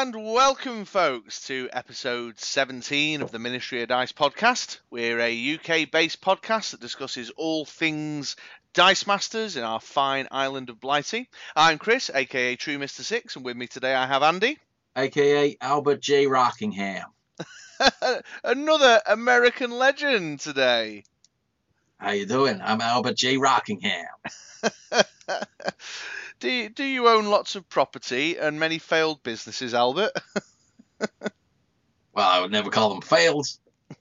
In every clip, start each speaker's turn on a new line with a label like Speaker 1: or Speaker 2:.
Speaker 1: And welcome, folks, to episode 17 of the Ministry of Dice podcast. We're a UK based podcast that discusses all things Dice Masters in our fine island of Blighty. I'm Chris, aka True Mr. Six, and with me today I have Andy,
Speaker 2: aka Albert J. Rockingham.
Speaker 1: Another American legend today.
Speaker 2: How you doing? I'm Albert J. Rockingham.
Speaker 1: do you, do you own lots of property and many failed businesses, Albert?
Speaker 2: well, I would never call them failed.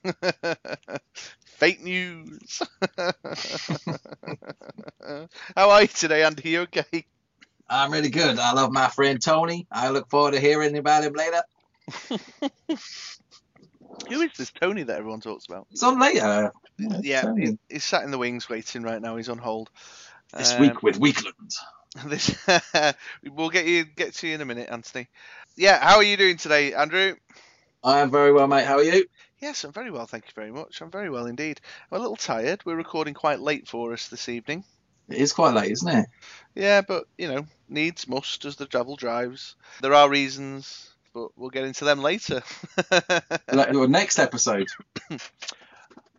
Speaker 1: Fake news. How are you today, Andy? You okay?
Speaker 2: I'm really good. I love my friend Tony. I look forward to hearing about him later.
Speaker 1: Who is this Tony that everyone talks about?
Speaker 2: It's on later.
Speaker 1: Yeah, yeah he, he's sat in the wings waiting right now. He's on hold.
Speaker 2: This um, week with Weekland.
Speaker 1: This we'll get you get to you in a minute, Anthony. Yeah, how are you doing today, Andrew?
Speaker 2: I am very well, mate. How are you?
Speaker 1: Yes, I'm very well, thank you very much. I'm very well indeed. I'm a little tired. We're recording quite late for us this evening.
Speaker 2: It is quite late, isn't it?
Speaker 1: Yeah, but you know, needs must as the travel drives. There are reasons, but we'll get into them later.
Speaker 2: next episode.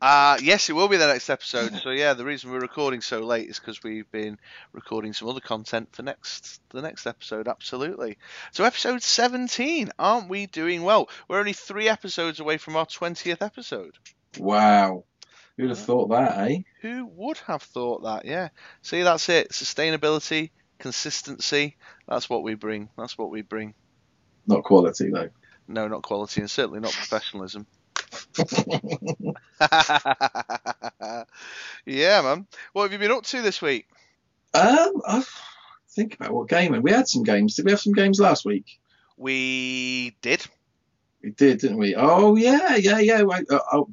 Speaker 1: Uh, yes, it will be the next episode. So yeah, the reason we're recording so late is because we've been recording some other content for next the next episode. Absolutely. So episode 17, aren't we doing well? We're only three episodes away from our 20th episode.
Speaker 2: Wow. Who'd have thought that, eh?
Speaker 1: Who would have thought that? Yeah. See, that's it. Sustainability, consistency. That's what we bring. That's what we bring.
Speaker 2: Not quality, though.
Speaker 1: No, not quality, and certainly not professionalism. yeah, man. What have you been up to this week?
Speaker 2: Um, I think about what game. We had some games. Did we have some games last week?
Speaker 1: We did.
Speaker 2: We did, didn't we? Oh yeah, yeah, yeah. Uh, oh.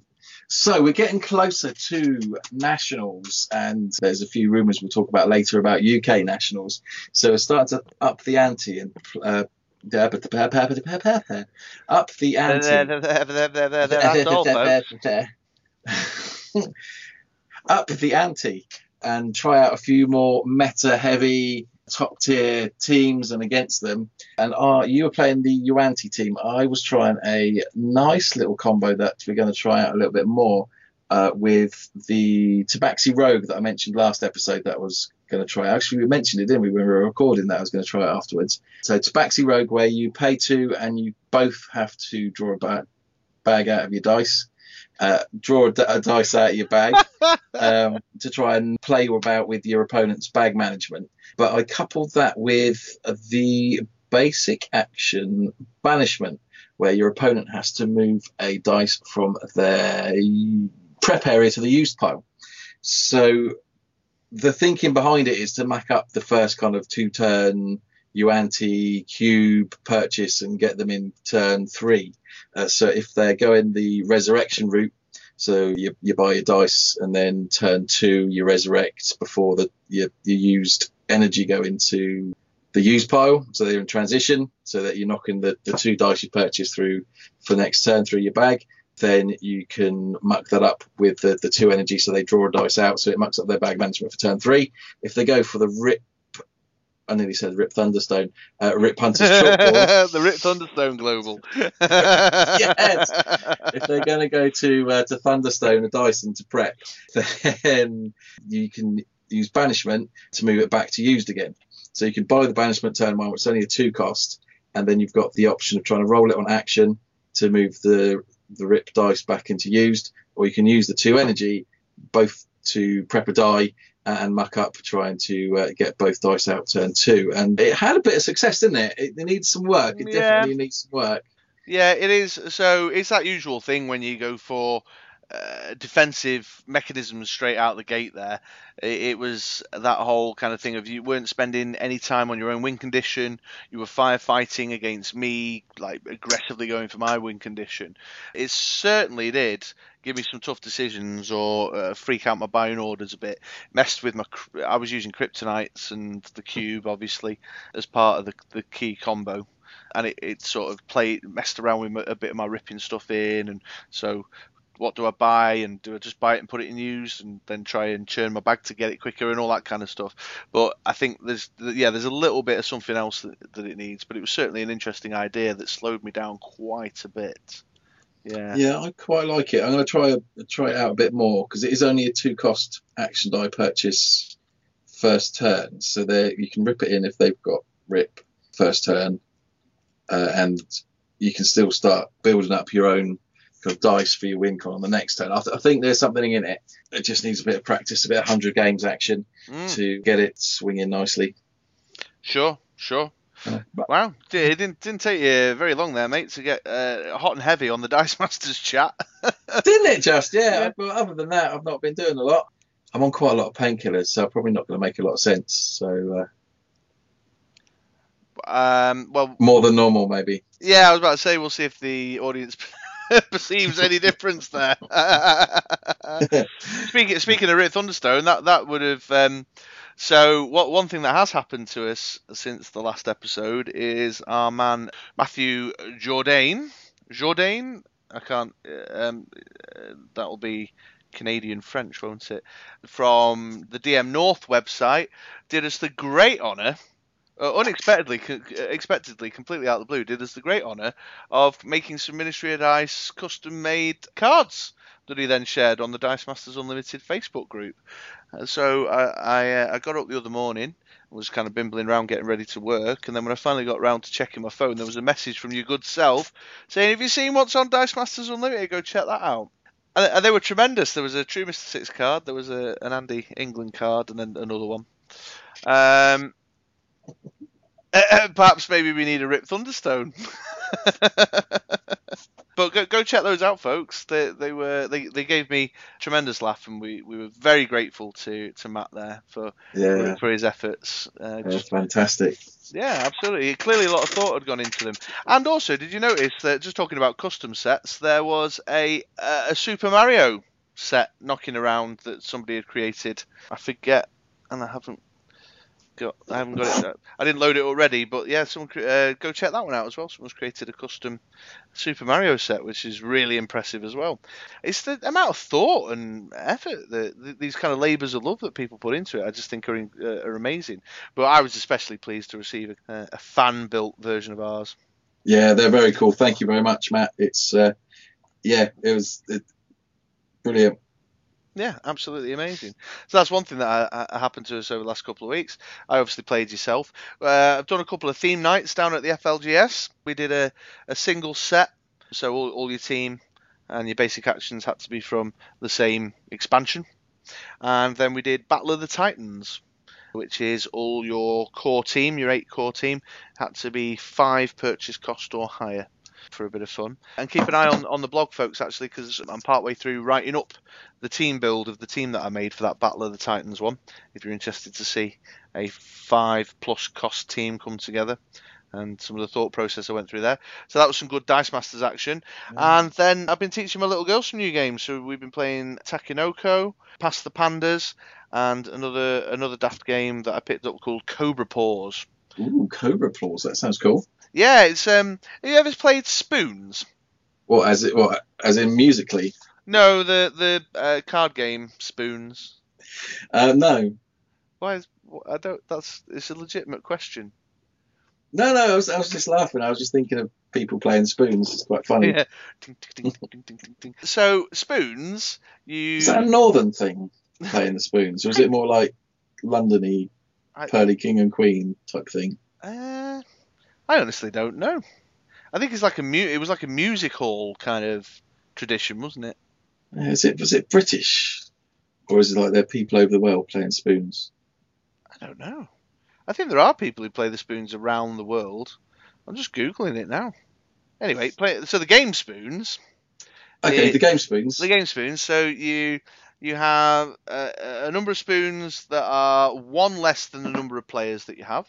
Speaker 2: So we're getting closer to nationals, and there's a few rumours we'll talk about later about UK nationals. So we're starting to up the ante and uh, up the ante. up the ante and try out a few more meta heavy top tier teams and against them. And uh, you were playing the Yuanti team. I was trying a nice little combo that we're going to try out a little bit more uh, with the Tabaxi Rogue that I mentioned last episode that was going to try. Actually, we mentioned it, didn't we, when we were recording that I was going to try it afterwards. So Tabaxi Rogue, where you pay two and you both have to draw a bag, bag out of your dice. Uh, draw a, a, dice out of your bag um, to try and play about with your opponent's bag management. But I coupled that with the basic action banishment, where your opponent has to move a dice from their prep area to the used pile. So the thinking behind it is to mac up the first kind of two turn Yuanti cube purchase and get them in turn three. Uh, so if they're going the resurrection route, so you, you buy your dice and then turn two you resurrect before the your, your used energy go into the used pile. So they're in transition, so that you're knocking the, the two dice you purchase through for next turn through your bag then you can muck that up with the, the two energy so they draw a dice out so it mucks up their bag management for turn three. If they go for the rip I nearly said Rip Thunderstone. Uh, Rip Hunter's
Speaker 1: chalkboard. the Rip Thunderstone Global.
Speaker 2: yes. If they're going to go to uh, to Thunderstone a dice to prep, then you can use banishment to move it back to used again. So you can buy the banishment turn one, which is only a two cost, and then you've got the option of trying to roll it on action to move the the rip dice back into used, or you can use the two energy both to prep a die and muck up trying to uh, get both dice out turn two. And it had a bit of success, didn't it? It, it needs some work. It yeah. definitely needs some work.
Speaker 1: Yeah, it is. So it's that usual thing when you go for uh, defensive mechanisms straight out the gate there. It, it, was that whole kind of thing of you weren't spending any time on your own win condition. You were firefighting against me, like aggressively going for my win condition. It certainly did give me some tough decisions or uh, freak out my buying orders a bit. Messed with my. I was using kryptonites and the cube obviously as part of the the key combo and it, it, sort of played messed around with a bit of my ripping stuff in and so what do I buy and do I just buy it and put it in use and then try and churn my bag to get it quicker and all that kind of stuff. But I think there's yeah there's a little bit of something else that, that it needs. But it was certainly an interesting idea that slowed me down quite a bit. Yeah.
Speaker 2: Yeah, I quite like it. I'm going to try try it out a bit more because it is only a two cost action die purchase first turn, so there you can rip it in if they've got rip first turn, uh, and you can still start building up your own of dice for your win con on the next turn. I, th- I think there's something in it. It just needs a bit of practice, a bit of hundred games action
Speaker 1: Mm,
Speaker 2: to get it swinging nicely.
Speaker 1: sure, sure.
Speaker 2: Uh, but
Speaker 1: Wow, it didn't didn't take you very long there, mate, to get uh, hot and heavy on the Dice Masters chat.
Speaker 2: didn't it just? Yeah.
Speaker 1: Yeah.
Speaker 2: But other than that, I've not been doing a lot. I'm on quite a lot of painkillers, so probably not going to make a lot of sense. So uh,
Speaker 1: um, well,
Speaker 2: more than normal, maybe.
Speaker 1: yeah, I was about to say we'll see if the audience perceives any difference there. speaking speaking of Rick Thunderstone, that that would have. Um, so what one thing that has happened to us since the last episode is our man Matthew Jourdain. Jourdain, I can't. Um, uh, that'll be Canadian French, won't it? From the DM North website, did us the great honour. Uh, unexpectedly, co- expectedly, completely out of the blue, did us the great honour of making some Ministry of Dice custom-made cards that he then shared on the Dice Masters Unlimited Facebook group. Uh, so I I, uh, I got up the other morning, was kind of bimbling around getting ready to work, and then when I finally got round to checking my phone, there was a message from your good self saying, "Have you seen what's on Dice Masters Unlimited? Go check that out." And, and they were tremendous. There was a True Mister Six card, there was a, an Andy England card, and then another one. Um, uh, uh, perhaps maybe we need a Rip Thunderstone. but go, go check those out, folks. They they were they, they gave me a tremendous laugh, and we, we were very grateful to, to Matt there for
Speaker 2: Yeah,
Speaker 1: for his efforts. Uh,
Speaker 2: yeah,
Speaker 1: just,
Speaker 2: fantastic.
Speaker 1: yeah, absolutely. Clearly, a lot of thought had gone into them. And also, did you notice that just talking about custom sets, there was a a Super Mario set knocking around that somebody had created. I forget, and I haven't got I haven't got it. I didn't load it already, but yeah, someone uh, go check that one out as well. Someone's created a custom Super Mario set, which is really impressive as well. It's the amount of thought and effort that th- these kind of labours of love that people put into it. I just think are in, uh, are amazing. But I was especially pleased to receive a, a fan built version of ours.
Speaker 2: Yeah, they're very cool. Thank you very much, Matt. It's uh, yeah, it was it, brilliant.
Speaker 1: Yeah, absolutely amazing. So that's one thing that I, I happened to us over the last couple of weeks. I obviously played yourself. Uh, I've done a couple of theme nights down at the FLGS. We did a, a single set, so all, all your team and your basic actions had to be from the same expansion. And then we did Battle of the Titans, which is all your core team, your eight core team, had to be five purchase cost or higher for a bit of fun. And keep an eye on, on the blog, folks, actually, because I'm partway through writing up the team build of the team that I made for that Battle of the Titans one. If you're interested to see a five plus cost team come together and some of the thought process I went through there. So that was some good Dice Masters action. Mm. And then I've been teaching my little girls some new games. So we've been playing Takenoko, Pass the Pandas, and another another daft game that I picked up called Cobra Paws.
Speaker 2: Ooh, Cobra Claws. That sounds cool.
Speaker 1: Yeah, it's um. Have you ever played Spoons?
Speaker 2: What as it what as in musically?
Speaker 1: No, the the uh, card game Spoons.
Speaker 2: Uh, no,
Speaker 1: Why? Is, I don't. That's it's a legitimate question.
Speaker 2: no, no. I was, I was just laughing. I was just thinking of people playing spoons. It's quite funny.
Speaker 1: Yeah. Ding, ding, ding. So spoons, you.
Speaker 2: Is that a northern thing? Playing the spoons, or is it more like Londony,
Speaker 1: I-
Speaker 2: Pearly King and Queen type thing?
Speaker 1: Uh, I honestly don't know. I think it's like a mu- It was like a music hall kind of tradition, wasn't it?
Speaker 2: Uh, it was it British, or is it like there are people over the world playing spoons?
Speaker 1: I don't know. I think there are people who play the spoons around the world. I'm just googling it now. Anyway, play. So the game spoons.
Speaker 2: Okay,
Speaker 1: The-
Speaker 2: the game spoons.
Speaker 1: the game spoons. So you you have a, a number of spoons that are one less than the number of players that you have.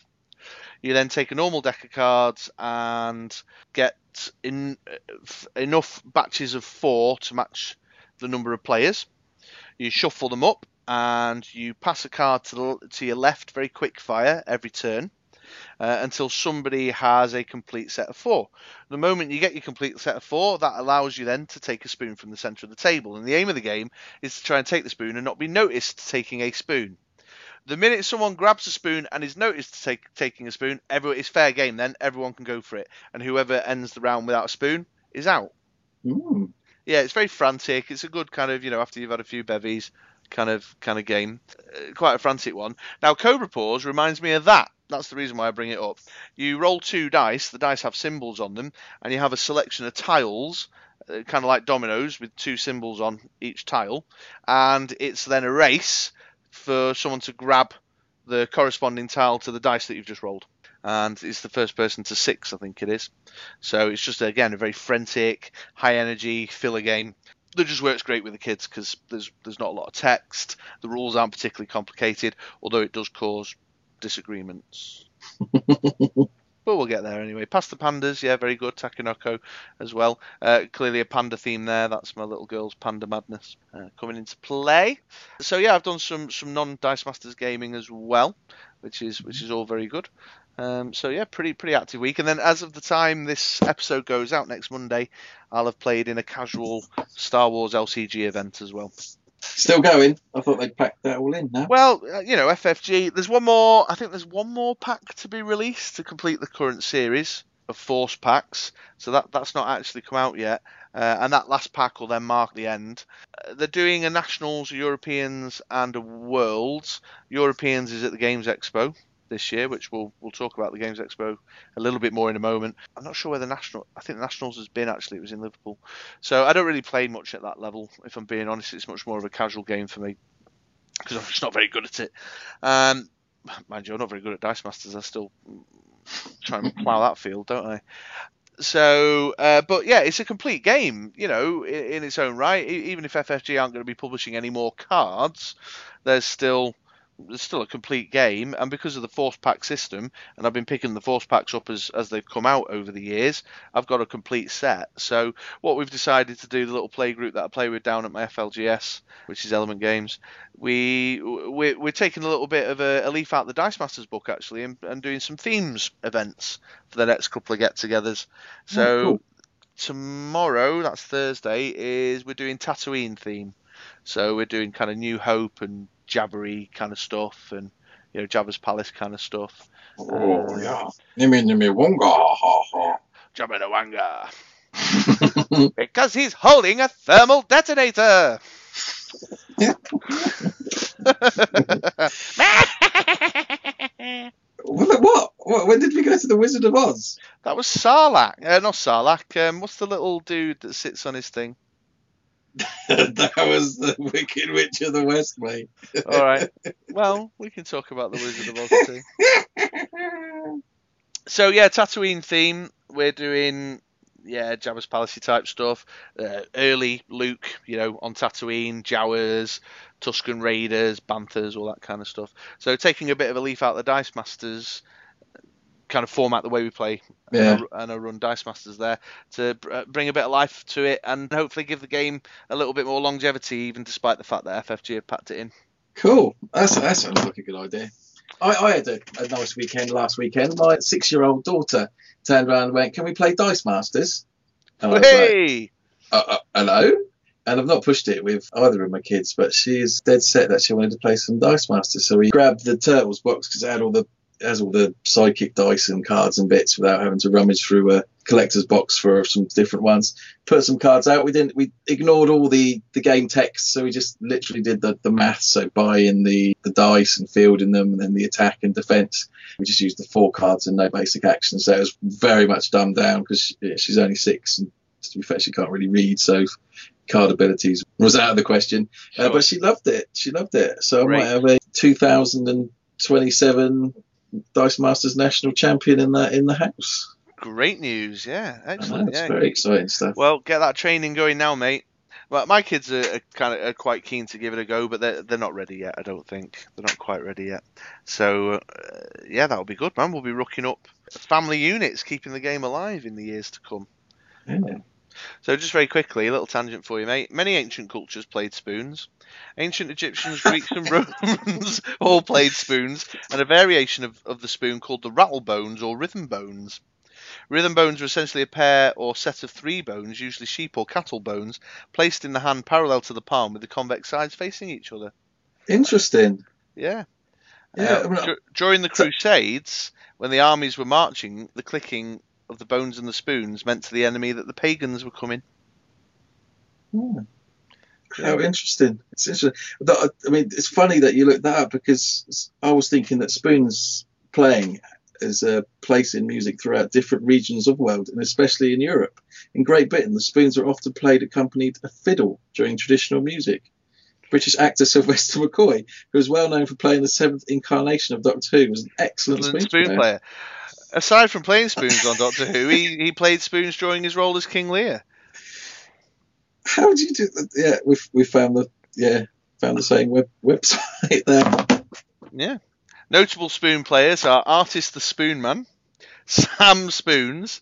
Speaker 1: You then take a normal deck of cards and get in f- enough batches of four to match the number of players. You shuffle them up and you pass a card to the, to your left, very quick fire every turn. uh, until somebody has a complete set of four. The moment you get your complete set of four, that allows you then to take a spoon from the centre of the table. And the aim of the game is to try and take the spoon and not be noticed taking a spoon. The minute someone grabs a spoon and is noticed to take, taking a spoon, every, it's fair game then. Everyone can go for it. And whoever ends the round without a spoon is out.
Speaker 2: Mm.
Speaker 1: Yeah, it's very frantic. It's a good kind of, you know, after you've had a few bevies kind of kind of game. Uh, quite a frantic one. Now, Cobra Paws reminds me of that. That's the reason why I bring it up. You roll two dice. The dice have symbols on them, and you have a selection of tiles, uh, kind of like dominoes, with two symbols on each tile. And it's then a race for someone to grab the corresponding tile to the dice that you've just rolled. And it's the first person to six, I think it is. So it's just again a very frantic, high energy filler game that just works great with the kids because there's there's not a lot of text. The rules aren't particularly complicated, although it does cause disagreements. but we'll get there anyway. Pass the pandas, yeah, very good. Takenoko as well. Uh, clearly a panda theme there. That's my little girl's panda madness uh, coming into play. So yeah, I've done some some non Dice Masters gaming as well, which is which is all very good. Um, so yeah, pretty pretty active week. And then as of the time this episode goes out next Monday, I'll have played in a casual Star Wars LCG event as well.
Speaker 2: Still going. I thought they'd packed that all in now.
Speaker 1: Well, uh, you know, FFG. There's one more. I think there's one more pack to be released to complete the current series of Force packs. So that that's not actually come out yet. Uh, and that last pack will then mark the end. Uh, they're doing a Nationals, Europeans, and a Worlds. Europeans is at the Games Expo this year, which we'll we'll talk about the Games Expo a little bit more in a moment. I'm not sure where the national. I think the Nationals has been actually. It was in Liverpool, so I don't really play much at that level. If I'm being honest, it's much more of a casual game for me because I'm just not very good at it. Um, mind you, I'm not very good at Dice Masters. I still try and plough that field, don't I? So, uh, but yeah, it's a complete game, you know, in, in its own right. Even if FFG aren't going to be publishing any more cards, there's still there's still a complete game, and because of the force pack system, and I've been picking the force packs up as, as they've come out over the years, I've got a complete set. So what we've decided to do, the little play group that I play with down at my FLGS, which is Element Games, we we're, we're taking a little bit of a, a leaf out the Dice Masters book actually, and, and doing some themes events for the next couple of get-togethers. Mm, so
Speaker 2: cool.
Speaker 1: tomorrow, that's Thursday, is we're doing Tatooine theme. So we're doing kind of New Hope and jabbery kind of stuff, and you know Jabba's Palace kind of stuff.
Speaker 2: Oh, yeah. Nimmy, nimmy, wonga, ha, ha.
Speaker 1: Jabba the Wanga. because he's holding a thermal detonator.
Speaker 2: What, what? What? When did we go to the Wizard of Oz?
Speaker 1: that was Sarlacc. Uh, not Sarlacc. Um, what's the little dude that sits on his thing?
Speaker 2: that was the Wicked Witch of the West, mate.
Speaker 1: All right. Well, we can talk about the Wizard of Oz too. So yeah, Tatooine theme. We're doing yeah Jabba's Palace type stuff. Uh, early Luke, you know, on Tatooine, Jawas, Tusken Raiders, Banthas, all that kind of stuff. So taking a bit of a leaf out of the Dice Masters kind of format the way we play
Speaker 2: Yeah.
Speaker 1: and, I, run Dice Masters there to uh, bring a bit of life to it and hopefully give the game a little bit more longevity, even despite the fact that FFG have packed it in.
Speaker 2: Cool. That's, that sounds like a good idea. I, I had a, a nice weekend last weekend. My six year old daughter turned around and went, Can we play Dice Masters? And I was like,
Speaker 1: Hey!
Speaker 2: uh, uh, Hello? And I've not pushed it with either of my kids, but she's dead set that she wanted to play some Dice Masters. So we grabbed the Turtles box because it had all the has all the psychic dice and cards and bits without having to rummage through a collector's box for some different ones. Put some cards out. We didn't. We ignored all the, the game text, so we just literally did the, the maths. So buying the the dice and fielding them, and then the attack and defense. We just used the four cards and no basic action. So it was very much dumbed down because she's only six, and to be fair, she can't really read. So card abilities was out of the question. Uh, but she loved it. She loved it. So I might have a 2027 Dice Masters national champion in the in the house.
Speaker 1: Great news, yeah, excellent.
Speaker 2: it's
Speaker 1: Yeah.
Speaker 2: very exciting stuff.
Speaker 1: Well, get that training going now, mate. Well, my kids are, are kind of are quite keen to give it a go, but they're they're not ready yet. I don't think they're not quite ready yet. So uh, yeah, that'll be good, man. We'll be rooking up family units, keeping the game alive in the years to come.
Speaker 2: Yeah.
Speaker 1: So just very quickly, a little tangent for you, mate. Many ancient cultures played spoons. Ancient Egyptians, Greeks, and Romans all played spoons, and a variation of, of the spoon called the rattle bones or rhythm bones. Rhythm bones are essentially a pair or set of three bones, usually sheep or cattle bones, placed in the hand parallel to the palm with the convex sides facing each other.
Speaker 2: Interesting.
Speaker 1: Yeah.
Speaker 2: Yeah,
Speaker 1: Uh,
Speaker 2: I mean,
Speaker 1: during the Crusades, when the armies were marching, the clicking of the bones and the spoons meant to the enemy that the pagans were coming.
Speaker 2: Hmm. How interesting. It's interesting. I mean, it's funny that you looked that up because I was thinking that spoons playing is a place in music throughout different regions of the world, and especially in Europe. In Great Britain, the spoons are often played accompanied a fiddle during traditional music. British actor Sylvester McCoy, who is well known for playing the seventh incarnation of Doctor Who, was an excellent
Speaker 1: Excellent
Speaker 2: spoon,
Speaker 1: spoon
Speaker 2: player.
Speaker 1: player. Aside from playing spoons on Doctor Who, he, he played spoons during his role as King Lear.
Speaker 2: How do you do that? Yeah, we we found the yeah found the same web website there.
Speaker 1: Yeah. Notable spoon players are Artis the Spoon Man, Sam Spoons,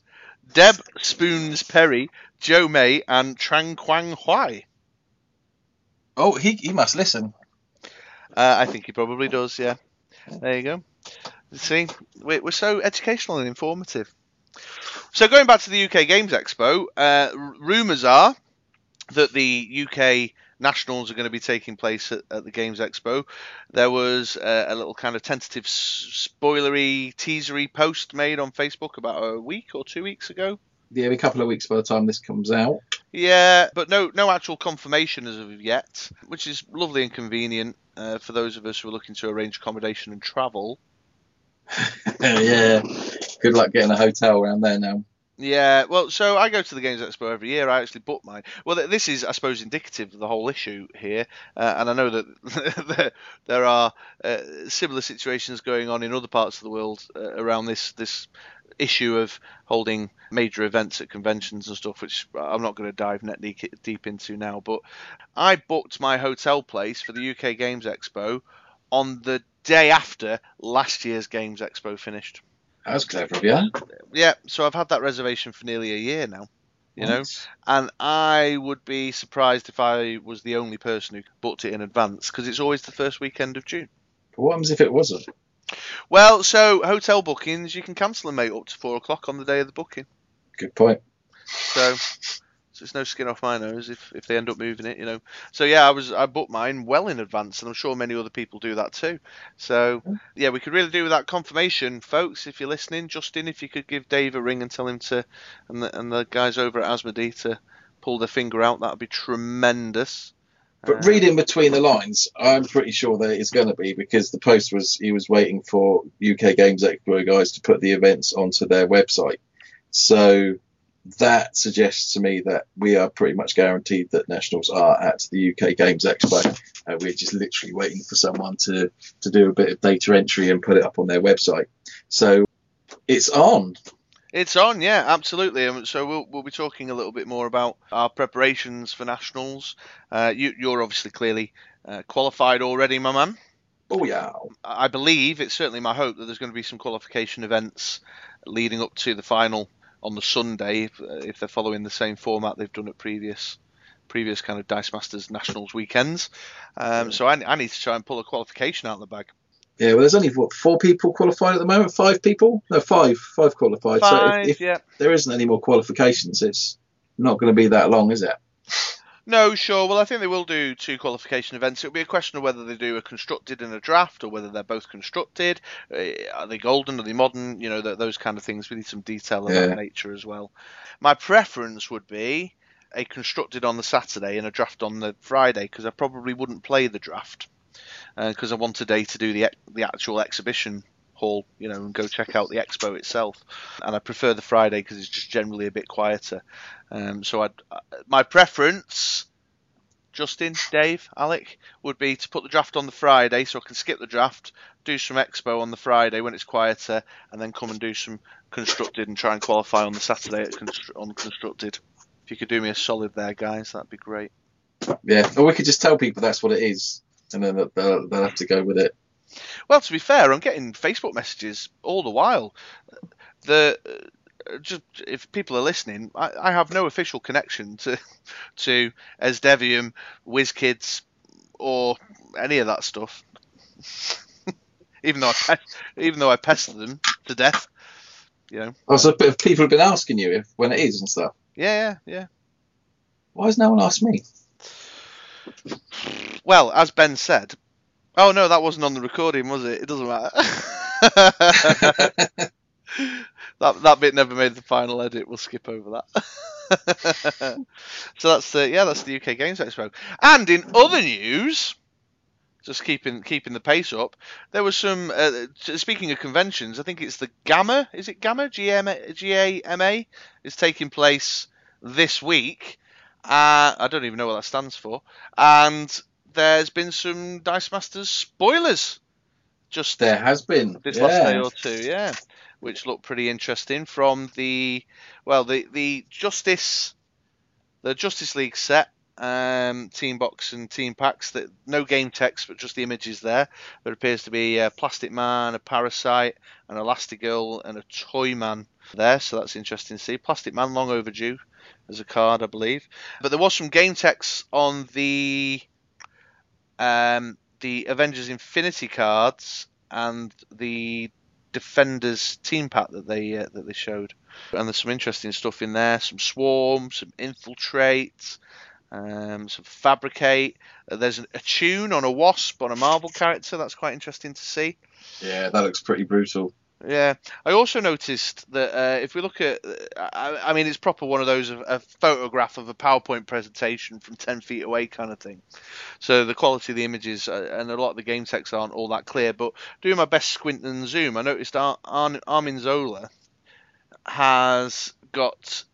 Speaker 1: Deb Spoons Perry, Joe May, and Tran Quang Hai.
Speaker 2: Oh, he he must listen.
Speaker 1: Uh, I think he probably does, yeah. There you go. See, we're, we're so educational and informative. So going back to the UK Games Expo, uh, r- rumours are that the UK Nationals are going to be taking place at, at the Games Expo. There was uh, a little kind of tentative s- spoilery, teasery post made on Facebook about a week or two weeks ago.
Speaker 2: Yeah, a couple of weeks by the time this comes out.
Speaker 1: Yeah, but no, no actual confirmation as of yet, which is lovely and convenient uh, for those of us who are looking to arrange accommodation and travel.
Speaker 2: yeah. Good luck getting a hotel around there now.
Speaker 1: Yeah, well, so I go to the Games Expo every year. I actually book mine. Well, this is, I suppose, indicative of the whole issue here, uh, and I know that there- are uh, similar situations going on in other parts of the world uh, around this this issue of holding major events at conventions and stuff, which I'm not going to dive net deep into now. But I booked my hotel place for the UK Games Expo on the day after last year's Games Expo finished.
Speaker 2: That's was clever of you.
Speaker 1: Yeah, so I've had that reservation for nearly a year now. You know, and I would be surprised if I was the only person who booked it in advance because it's always the first weekend of June.
Speaker 2: What happens if it wasn't?
Speaker 1: Well, so hotel bookings you can cancel them mate up to four o'clock on the day of the booking.
Speaker 2: Good point.
Speaker 1: So, so it's no skin off my nose if, if they end up moving it, you know. So yeah, I was I booked mine well in advance, and I'm sure many other people do that too. So yeah, we could really do with that confirmation, folks. If you're listening, Justin, if you could give Dave a ring and tell him to, and the and the guys over at Asmodee to pull their finger out, that'd be tremendous.
Speaker 2: But
Speaker 1: Uh,
Speaker 2: reading between the lines, I'm pretty sure that it's going to be because the post was he was waiting for UK Games Expo guys to put the events onto their website. So that suggests to me that we are pretty much guaranteed that nationals are at the UK Games Expo. Uh, we're just literally waiting for someone to, to do a bit of data entry and put it up on their website. So it's on.
Speaker 1: It's on, yeah, absolutely. Um, so we'll we'll be talking a little bit more about our preparations for nationals. Uh, you, you're obviously clearly uh, qualified already, my man.
Speaker 2: Oh yeah.
Speaker 1: I believe it's certainly my hope that there's going to be some qualification events leading up to the final on the Sunday if, uh, if they're following the same format they've done at previous previous kind of Dice Masters Nationals weekends. Um, so I, I need to try and pull a qualification out of the bag.
Speaker 2: Yeah, well, there's only what four people qualified at the moment. Five people? No, five. Five qualified. so
Speaker 1: Five,
Speaker 2: if, if
Speaker 1: yeah.
Speaker 2: there isn't any more qualifications, it's not going to be that long, is it?
Speaker 1: No, sure. Well, I think they will do two qualification events. It'll be a question of whether they do a constructed and a draft, or whether they're both constructed. Uh, are they golden? Are they modern? You know, th- those kind of things. We need some detail of
Speaker 2: Yeah.
Speaker 1: that nature as well. My preference would be a constructed on the Saturday and a draft on the Friday, because I probably wouldn't play the draft because I want a day to do the the actual exhibition hall, you know, and go check out the expo itself. And I prefer the Friday because it's just generally a bit quieter. Um, so I'd, uh, my preference, Justin, Dave, Alec, would be to put the draft on the Friday so I can skip the draft, do some expo on the Friday when it's quieter, and then come and do some constructed and try and qualify on the Saturday at constru- on constructed. If you could do me a solid there, guys, that'd be great.
Speaker 2: Yeah. Or we could just tell people that's what it is, and then they'll, they'll have to go with it.
Speaker 1: Well, to be fair, I'm getting Facebook messages all the while. The uh, just if people are listening, I, I have no official connection to to Esdevium, WizKids, or any of that stuff. even though I even though I pester them to death, you know.
Speaker 2: Oh, so people have been asking you if when it is and stuff.
Speaker 1: Yeah, yeah, yeah.
Speaker 2: Why has no one asked me?
Speaker 1: Well, as Ben said, oh no, that wasn't on the recording, was it? It doesn't matter. that that bit never made the final edit. We'll skip over that. so that's the yeah, that's the UK Games Expo. And in other news, just keeping keeping the pace up, there was some. Uh, speaking of conventions, I think it's the Gamma. Is it Gamma? G M G A M A is taking place this week. Uh, I don't even know what that stands for. And there's been some Dice Masters spoilers. Just
Speaker 2: There has been.
Speaker 1: this
Speaker 2: yeah.
Speaker 1: last day or two, yeah, which looked pretty interesting from the well, the the Justice, the Justice League set, um, team box and team packs. That no game text, but just the images there. There appears to be a Plastic Man, a Parasite, an Elastigirl, and a Toy Man there. So that's interesting to see. Plastic Man, long overdue as a card, I believe. But there was some game text on the um, the Avengers Infinity cards and the Defenders team pack that they uh, that they showed, and there's some interesting stuff in there. Some swarm, some infiltrate, um, some fabricate. Uh, there's an, a tune on a wasp on a Marvel character. That's quite interesting to see.
Speaker 2: Yeah, that looks pretty brutal.
Speaker 1: Yeah, I also noticed that uh, if we look at, I, I mean, it's proper one of those of a photograph of a PowerPoint presentation from ten feet away kind of thing. So the quality of the images uh, and a lot of the game text aren't all that clear. But doing my best squint and zoom, I noticed Ar- Ar- Arnim Zola has got.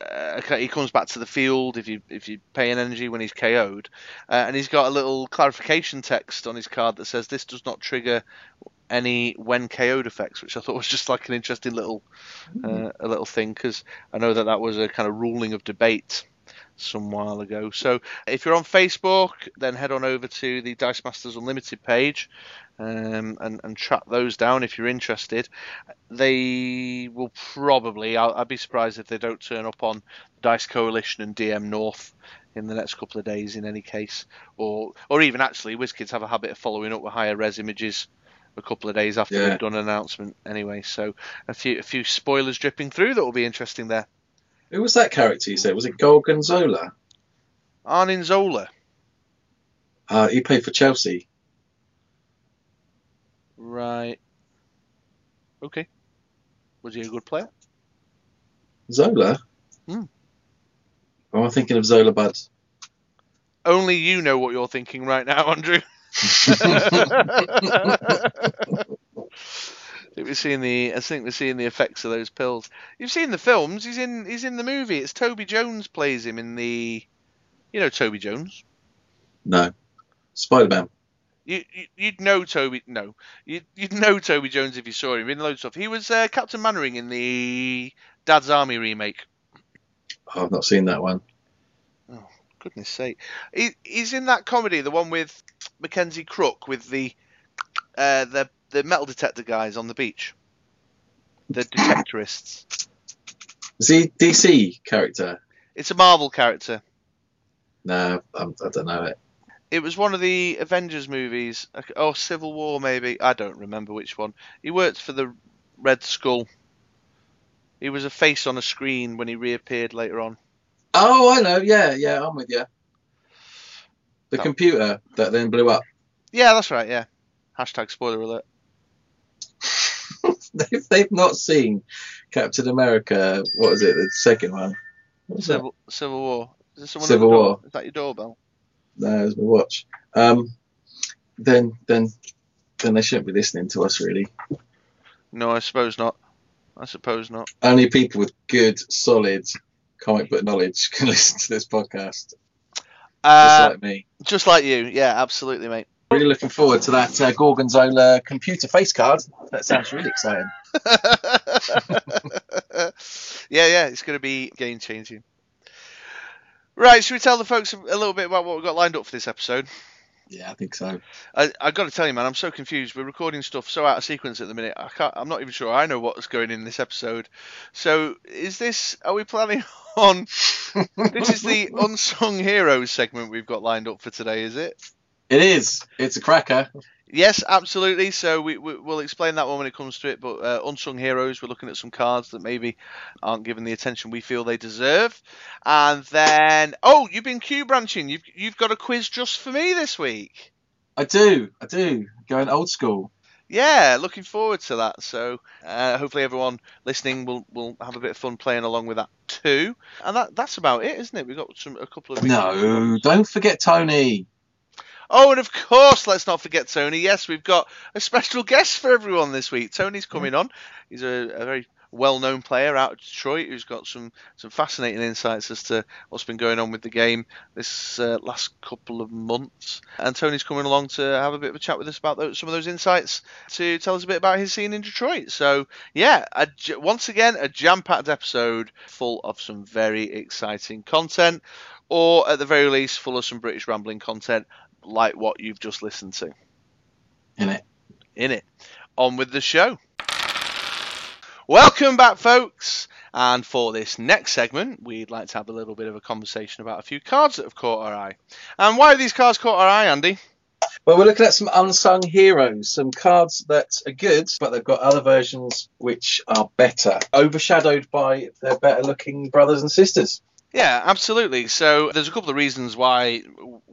Speaker 1: Uh, he comes back to the field if you if you pay an energy when he's KO'd, uh, and he's got a little clarification text on his card that says this does not trigger any when KO'd effects, which I thought was just like an interesting little uh, a little thing because I know that that was a kind of ruling of debate some while ago. So if you're on Facebook, then head on over to the Dice Masters Unlimited page um, and and track those down if you're interested. They will probably. I'll, I'd be surprised if they don't turn up on Dice Coalition and DM North in the next couple of days. In any case, or or even actually, WizKids have a habit of following up with higher res images a couple of days after
Speaker 2: Yeah.
Speaker 1: they've done an announcement anyway. So a few a few spoilers dripping through that will be interesting there.
Speaker 2: Who was that character you said? Was it Gorgonzola?
Speaker 1: Arnim Zola.
Speaker 2: Uh, he played for Chelsea.
Speaker 1: Right. Okay. Was he a good player?
Speaker 2: Zola?
Speaker 1: Hmm.
Speaker 2: Or am thinking of Zola Budd?
Speaker 1: Only you know what you're thinking right now, Andrew. I think we're seeing the. I think we're seeing the effects of those pills. You've seen the films. He's in. He's in the movie. It's Toby Jones plays him in the. You know Toby Jones.
Speaker 2: no. Spider Man.
Speaker 1: You, you you'd know Toby. No, you'd, you'd know Toby Jones if you saw him in loads of stuff. He was uh, Captain Mainwaring in the Dad's Army remake.
Speaker 2: Oh, I've not seen that one.
Speaker 1: Goodness sake, he, he's in that comedy, the one with Mackenzie Crook with the uh, the the metal detector guys on the beach, the detectorists.
Speaker 2: Is he DC character?
Speaker 1: It's a Marvel character.
Speaker 2: No, I'm, I don't know it.
Speaker 1: It was one of the Avengers movies. Oh, Civil War maybe. I don't remember which one. He worked for the Red Skull. He was a face on a screen when he reappeared later on.
Speaker 2: Oh, I know. Yeah, yeah, I'm with you. The
Speaker 1: Oh.
Speaker 2: computer that then blew up.
Speaker 1: Yeah, that's right. Yeah. Hashtag spoiler alert.
Speaker 2: if they've not seen Captain America, what was it? The second one. What was that?
Speaker 1: Civil Civil War. Is there someone
Speaker 2: Civil? War.
Speaker 1: Is that your doorbell?
Speaker 2: No, it's my watch. Um, then, then, then they shouldn't be listening to us really.
Speaker 1: No, I suppose not. I suppose not.
Speaker 2: Only people with good, solid comic book knowledge can listen to this podcast. Just
Speaker 1: Uh,
Speaker 2: like me.
Speaker 1: just like you. Yeah, absolutely, mate.
Speaker 2: Really looking forward to that uh, Gorgonzola computer face card. That sounds really exciting.
Speaker 1: yeah, yeah, it's going to be game changing. Right, should we tell the folks a little bit about what we've got lined up for this episode?
Speaker 2: Yeah, I think so.
Speaker 1: I, I got to tell you, man, I'm so confused. We're recording stuff so out of sequence at the minute. I can't. I'm not even sure I know what's going in this episode. So, is this? Are we planning on? this is the unsung heroes segment we've got lined up for today, is it?
Speaker 2: It is. It's a cracker.
Speaker 1: Yes, absolutely. So we, we will explain that one when it comes to it. But uh, unsung heroes, we're looking at some cards that maybe aren't given the attention we feel they deserve. And then, oh, you've been Q branching. You've you've got a quiz just for me this week.
Speaker 2: I do. I do. Going old school.
Speaker 1: Yeah, looking forward to that. So uh, hopefully everyone listening will, will have a bit of fun playing along with that too. And that that's about it, isn't it? We've got some a couple of
Speaker 2: no. Don't forget Tony.
Speaker 1: Oh, and of course, let's not forget Tony. Yes, we've got a special guest for everyone this week. Tony's coming on. He's a, a very well-known player out of Detroit who's got some some fascinating insights as to what's been going on with the game this uh, last couple of months. And Tony's coming along to have a bit of a chat with us about those, some of those insights to tell us a bit about his scene in Detroit. So yeah, a, once again a jam-packed episode full of some very exciting content, or at the very least, full of some British rambling content like what you've just listened to.
Speaker 2: In it.
Speaker 1: In it. On with the show. Welcome back, folks. And for this next segment, we'd like to have a little bit of a conversation about a few cards that have caught our eye. And why have these cards caught our eye, Andy?
Speaker 2: Well, we're looking at some unsung heroes, some cards that are good, but they've got other versions which are better, overshadowed by their better looking brothers and sisters.
Speaker 1: Yeah, absolutely. So there's a couple of reasons why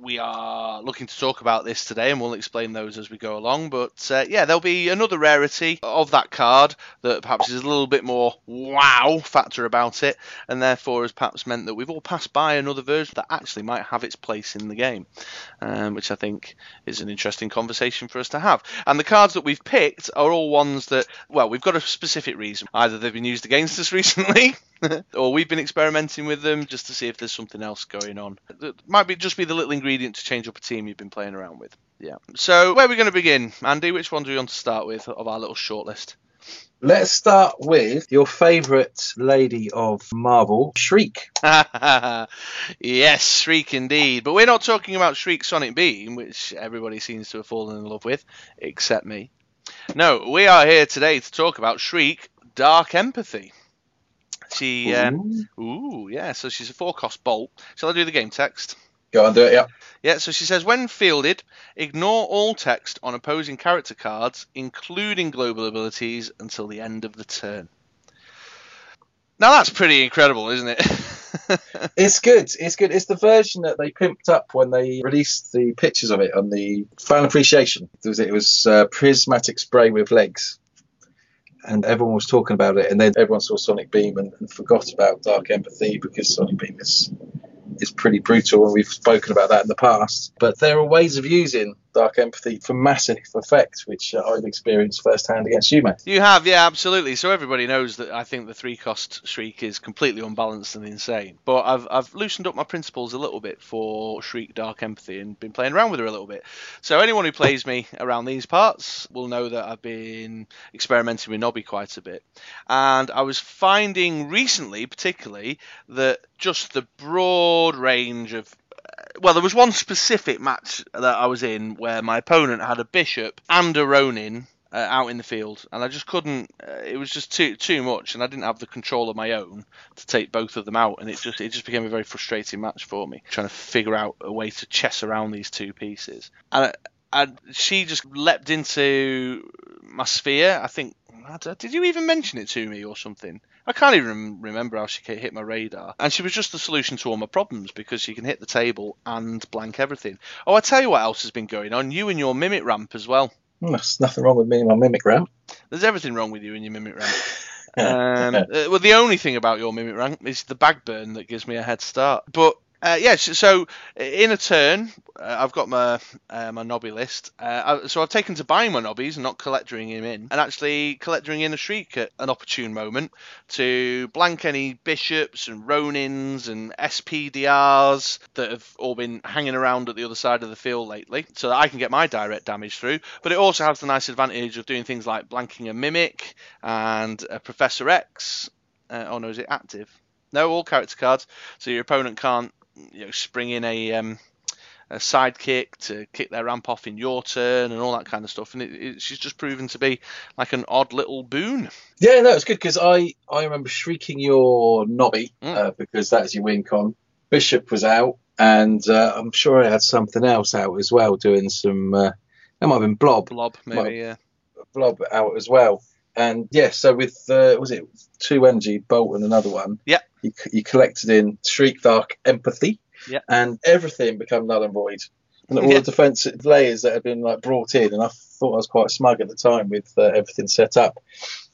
Speaker 1: we are looking to talk about this today, and we'll explain those as we go along. But uh, yeah, there'll be another rarity of that card that perhaps is a little bit more wow factor about it, and therefore has perhaps meant that we've all passed by another version that actually might have its place in the game, um, which I think is an interesting conversation for us to have. And the cards that we've picked are all ones that, well, we've got a specific reason. Either they've been used against us recently. or we've been experimenting with them just to see if there's something else going on. It might be just be the little ingredient to change up a team you've been playing around with. Yeah. So where are we going to begin, Andy? Which one do we want to start with of our little shortlist?
Speaker 2: Let's start with your favourite lady of Marvel, Shriek.
Speaker 1: yes, Shriek indeed. But we're not talking about Shriek Sonic Beam, which everybody seems to have fallen in love with, except me. No, we are here today to talk about Shriek Dark Empathy. She, um, ooh. ooh, yeah. So she's a four cost bolt. Shall I do the game text?
Speaker 2: Go on, do it. Yeah.
Speaker 1: Yeah. So she says, when fielded, ignore all text on opposing character cards, including global abilities, until the end of the turn. Now that's pretty incredible, isn't it?
Speaker 2: it's good. It's good. It's the version that they pimped up when they released the pictures of it on the fan appreciation. It was, it was uh, prismatic spray with legs and everyone was talking about it, and then everyone saw Sonic Beam and, and forgot about Dark Empathy because Sonic Beam is is pretty brutal, and we've spoken about that in the past. But there are ways of using dark empathy for massive effect, which uh, I've experienced firsthand against you, mate.
Speaker 1: You have, yeah, absolutely. So everybody knows that I think the three cost Shriek is completely unbalanced and insane. But I've I've loosened up my principles a little bit for Shriek Dark Empathy and been playing around with her a little bit. So anyone who plays me around these parts will know that I've been experimenting with Nobby quite a bit. And I was finding recently, particularly, that just the broad range of well, there was one specific match that I was in where my opponent had a bishop and a Ronin uh, out in the field, and I just couldn't. Uh, it was just too too much, and I didn't have the control of my own to take both of them out, and it just it just became a very frustrating match for me, trying to figure out a way to chess around these two pieces. And, and she just leapt into my sphere. I think. Did you even mention it to me or something? I can't even remember how she hit my radar. And she was just the solution to all my problems because she can hit the table and blank everything. Oh, I tell you what else has been going on. You and your mimic ramp as well.
Speaker 2: Hmm, there's nothing wrong with me and my mimic ramp.
Speaker 1: There's everything wrong with you and your mimic ramp. um, uh, well, the only thing about your mimic ramp is the bag burn that gives me a head start. But uh, yes, yeah, so in a turn, uh, I've got my uh, my nobby list. Uh, so I've taken to buying my nobbies and not collecting him in, and actually collecting in a shriek at an opportune moment to blank any bishops and ronins and SPDRs that have all been hanging around at the other side of the field lately, so that I can get my direct damage through. But it also has the nice advantage of doing things like blanking a mimic and a Professor X. Uh, oh no, is it active? No, all character cards, so your opponent can't you know, spring in a um, a sidekick to kick their ramp off in your turn and all that kind of stuff. And it, it, she's just proven to be like an odd little boon.
Speaker 2: Yeah, no, it's good because I, I remember shrieking your Nobby
Speaker 1: Mm.
Speaker 2: uh, because that's your win con. Bishop was out, and uh, I'm sure I had something else out as well, doing some. Uh, that might have been Blob,
Speaker 1: Blob, maybe, yeah.
Speaker 2: Blob out as well. And yeah, so with uh, was it two energy bolt and another one?
Speaker 1: Yep.
Speaker 2: You, you collected in Shriek Dark Empathy.
Speaker 1: Yep.
Speaker 2: And everything became null and void. And all
Speaker 1: Yeah.
Speaker 2: the defensive layers that had been like brought in, and I thought I was quite smug at the time with uh, everything set up,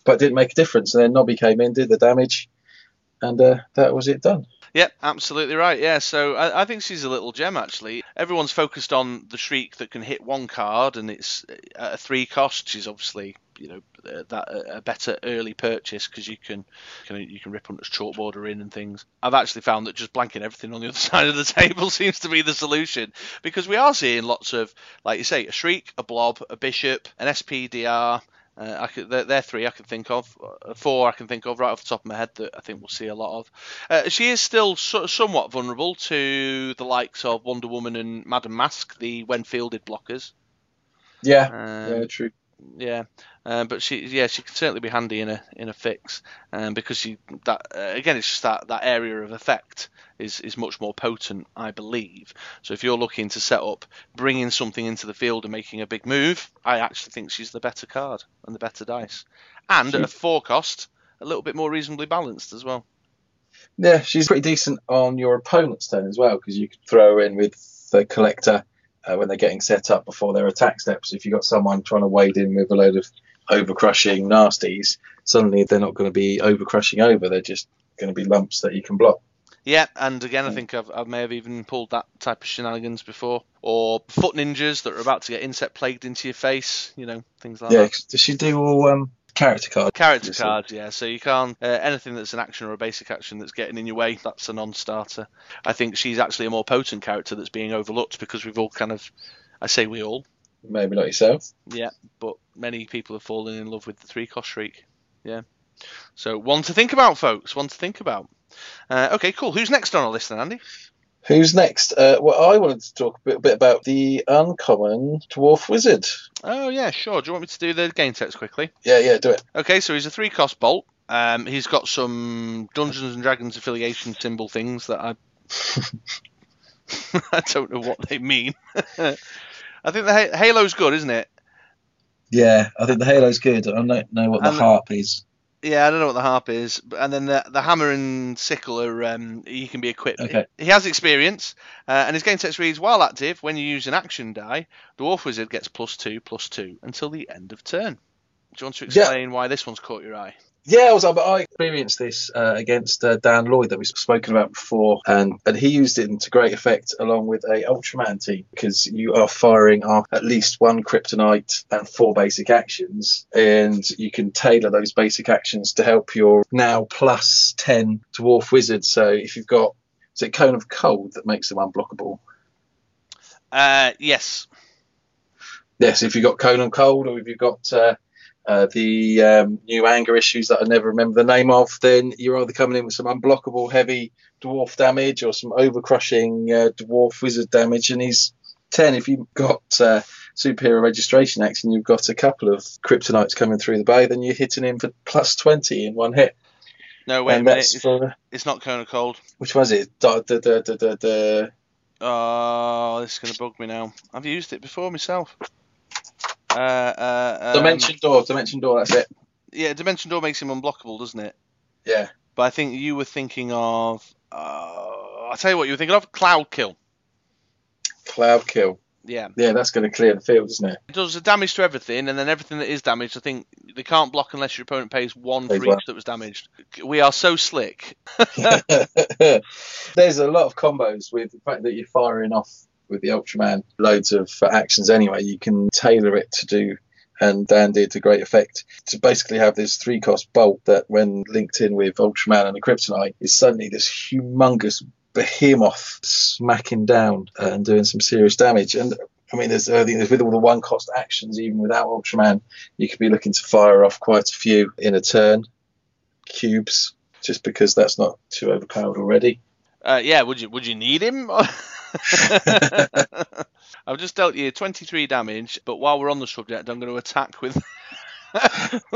Speaker 2: but it didn't make a difference. And then Nobby came in, did the damage, and uh, that was it done.
Speaker 1: Yep, absolutely right. Yeah, so I, I think she's a little gem actually. Everyone's focused on the shriek that can hit one card, and it's at a three cost. She's obviously you know uh, that a better early purchase because you can, can you can rip Hunter's chalkboard her in and things. I've actually found that just blanking everything on the other side of the table seems to be the solution because we are seeing lots of like you say a shriek, a blob, a bishop, an SPDR. Uh, I could, they're, they're three I can think of. Uh, four I can think of right off the top of my head that I think we'll see a lot of. Uh, she is still so, somewhat vulnerable to the likes of Wonder Woman and Madame Masque, the when fielded blockers.
Speaker 2: Yeah,
Speaker 1: Um,
Speaker 2: yeah, true.
Speaker 1: yeah, uh, but she, yeah, she can certainly be handy in a in a fix, um, because she that uh, again, it's just that that area of effect is is much more potent, I believe. So if you're looking to set up bringing something into the field and making a big move, I actually think she's the better card and the better dice, and at a four cost, a little bit more reasonably balanced as well.
Speaker 2: Yeah, she's pretty decent on your opponent's turn as well because you could throw her in with the collector uh, when they're getting set up before their attack steps. If you've got someone trying to wade in with a load of over crushing nasties, suddenly they're not going to be over crushing over. They're just going to be lumps that you can block.
Speaker 1: Yeah, and again, I think I've, I may have even pulled that type of shenanigans before, or foot ninjas that are about to get insect plagued into your face, you know, things like that.
Speaker 2: Yeah, does she do all um, character cards?
Speaker 1: Character cards, yeah. So you can't uh, anything that's an action or a basic action that's getting in your way. That's a non-starter. I think she's actually a more potent character that's being overlooked because we've all kind of, I say we all,
Speaker 2: Maybe not yourself.
Speaker 1: yeah, but many people have fallen in love with the three cost shriek. Yeah. So one to think about, folks. One to think about. Uh, okay, cool. Who's next on our list then, Andy?
Speaker 2: Who's next? Uh, well, I wanted to talk a bit, bit about the uncommon dwarf wizard.
Speaker 1: Oh yeah, sure. Do you want me to do the game text quickly?
Speaker 2: Yeah, yeah, do it.
Speaker 1: Okay, so he's a three cost bolt. Um, he's got some Dungeons and Dragons affiliation symbol things that I I don't know what they mean. I think the ha- Halo's good, isn't it?
Speaker 2: Yeah, I think the halo's good. I don't know what the
Speaker 1: And-
Speaker 2: harp is.
Speaker 1: Yeah, I don't know what the harp is, and then the the hammer and sickle are um, he can be equipped.
Speaker 2: Okay.
Speaker 1: He has experience, uh, and his game text reads: While active, when you use an action die, the Dwarf Wizard gets plus two, plus two until the end of turn. Do you want to
Speaker 2: Yeah.
Speaker 1: explain why this one's caught your eye?
Speaker 2: Yeah, I was. But I experienced this uh, against uh, Dan Lloyd that we've spoken about before, and and he used it to great effect along with a Ultraman team because you are firing off at least one Kryptonite and four basic actions, and you can tailor those basic actions to help your now plus ten Dwarf Wizard. So if you've got is it Cone of Cold that makes them unblockable?
Speaker 1: Uh, yes.
Speaker 2: Yes, if you've got Cone of Cold or if you've got uh, the um, new anger issues that I never remember the name of, then you're either coming in with some unblockable heavy dwarf damage or some overcrushing uh, dwarf wizard damage. And he's 10. If you've got uh, superhero registration action, you've got a couple of kryptonites coming through the bay, then you're hitting him for plus 20 in one hit.
Speaker 1: No, wait a minute. It's,
Speaker 2: for,
Speaker 1: it's not Cone of Cold.
Speaker 2: which was it? Da, da, da, da, da, da.
Speaker 1: Oh, this is going to bug me now. I've used it before myself. Uh, uh, um,
Speaker 2: Dimension Door, Dimension Door, that's it.
Speaker 1: Yeah, Dimension Door makes him unblockable, doesn't it?
Speaker 2: Yeah.
Speaker 1: But I think you were thinking of. Uh, I'll tell you what you were thinking of. Cloud Kill.
Speaker 2: Cloud Kill.
Speaker 1: Yeah.
Speaker 2: Yeah, that's going to clear the field, isn't it?
Speaker 1: It does the damage to everything, and then everything that is damaged, I think they can't block unless your opponent pays one for
Speaker 2: Pays
Speaker 1: each
Speaker 2: one.
Speaker 1: that was damaged. We are so slick.
Speaker 2: There's a lot of combos with the fact that you're firing off with the Ultraman loads of uh, actions anyway. You can tailor it to do, and Dan did to great effect, to basically have this three cost bolt that, when linked in with Ultraman and the Kryptonite, is suddenly this humongous behemoth smacking down and doing some serious damage. And I mean, there's, there's with all the one cost actions, even without Ultraman, you could be looking to fire off quite a few in a turn. Cubes, just because that's not too overpowered already.
Speaker 1: Uh, yeah, would you would you need him? I've just dealt you 23 damage, but while we're on the subject, I'm going to attack with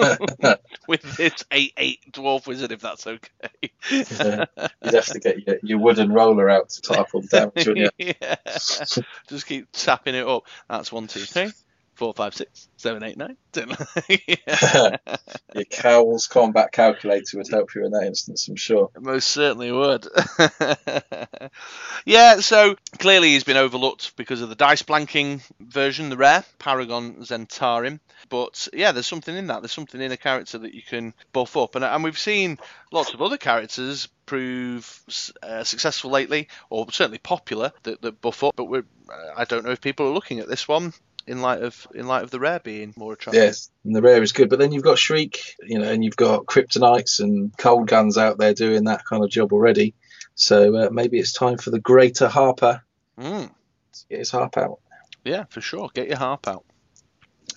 Speaker 1: with this 8-8 dwarf wizard, if that's okay.
Speaker 2: Yeah. You'd have to get your, your wooden roller out to all the damage, wouldn't you?
Speaker 1: yeah. Just keep tapping it up. That's one, two, three, four, five, six, seven, eight, nine, ten. yeah.
Speaker 2: Your Cowell's combat calculator would help you in that instance, I'm sure.
Speaker 1: It most certainly would. yeah, so clearly he's been overlooked because of the dice blanking version, the rare Paragon Zhentarim. But yeah, there's something in that. There's something in a character that you can buff up, and and we've seen lots of other characters prove uh, successful lately, or certainly popular that, that buff up. But we're, uh, I don't know if people are looking at this one in light of in light of the rare being more attractive.
Speaker 2: Yes, and the rare is good, but then you've got Shriek, you know, and you've got Kryptonites and Cold Guns out there doing that kind of job already. So uh, maybe it's time for the greater Harper
Speaker 1: Mm,
Speaker 2: to get his harp out
Speaker 1: yeah, for sure. Get your harp out.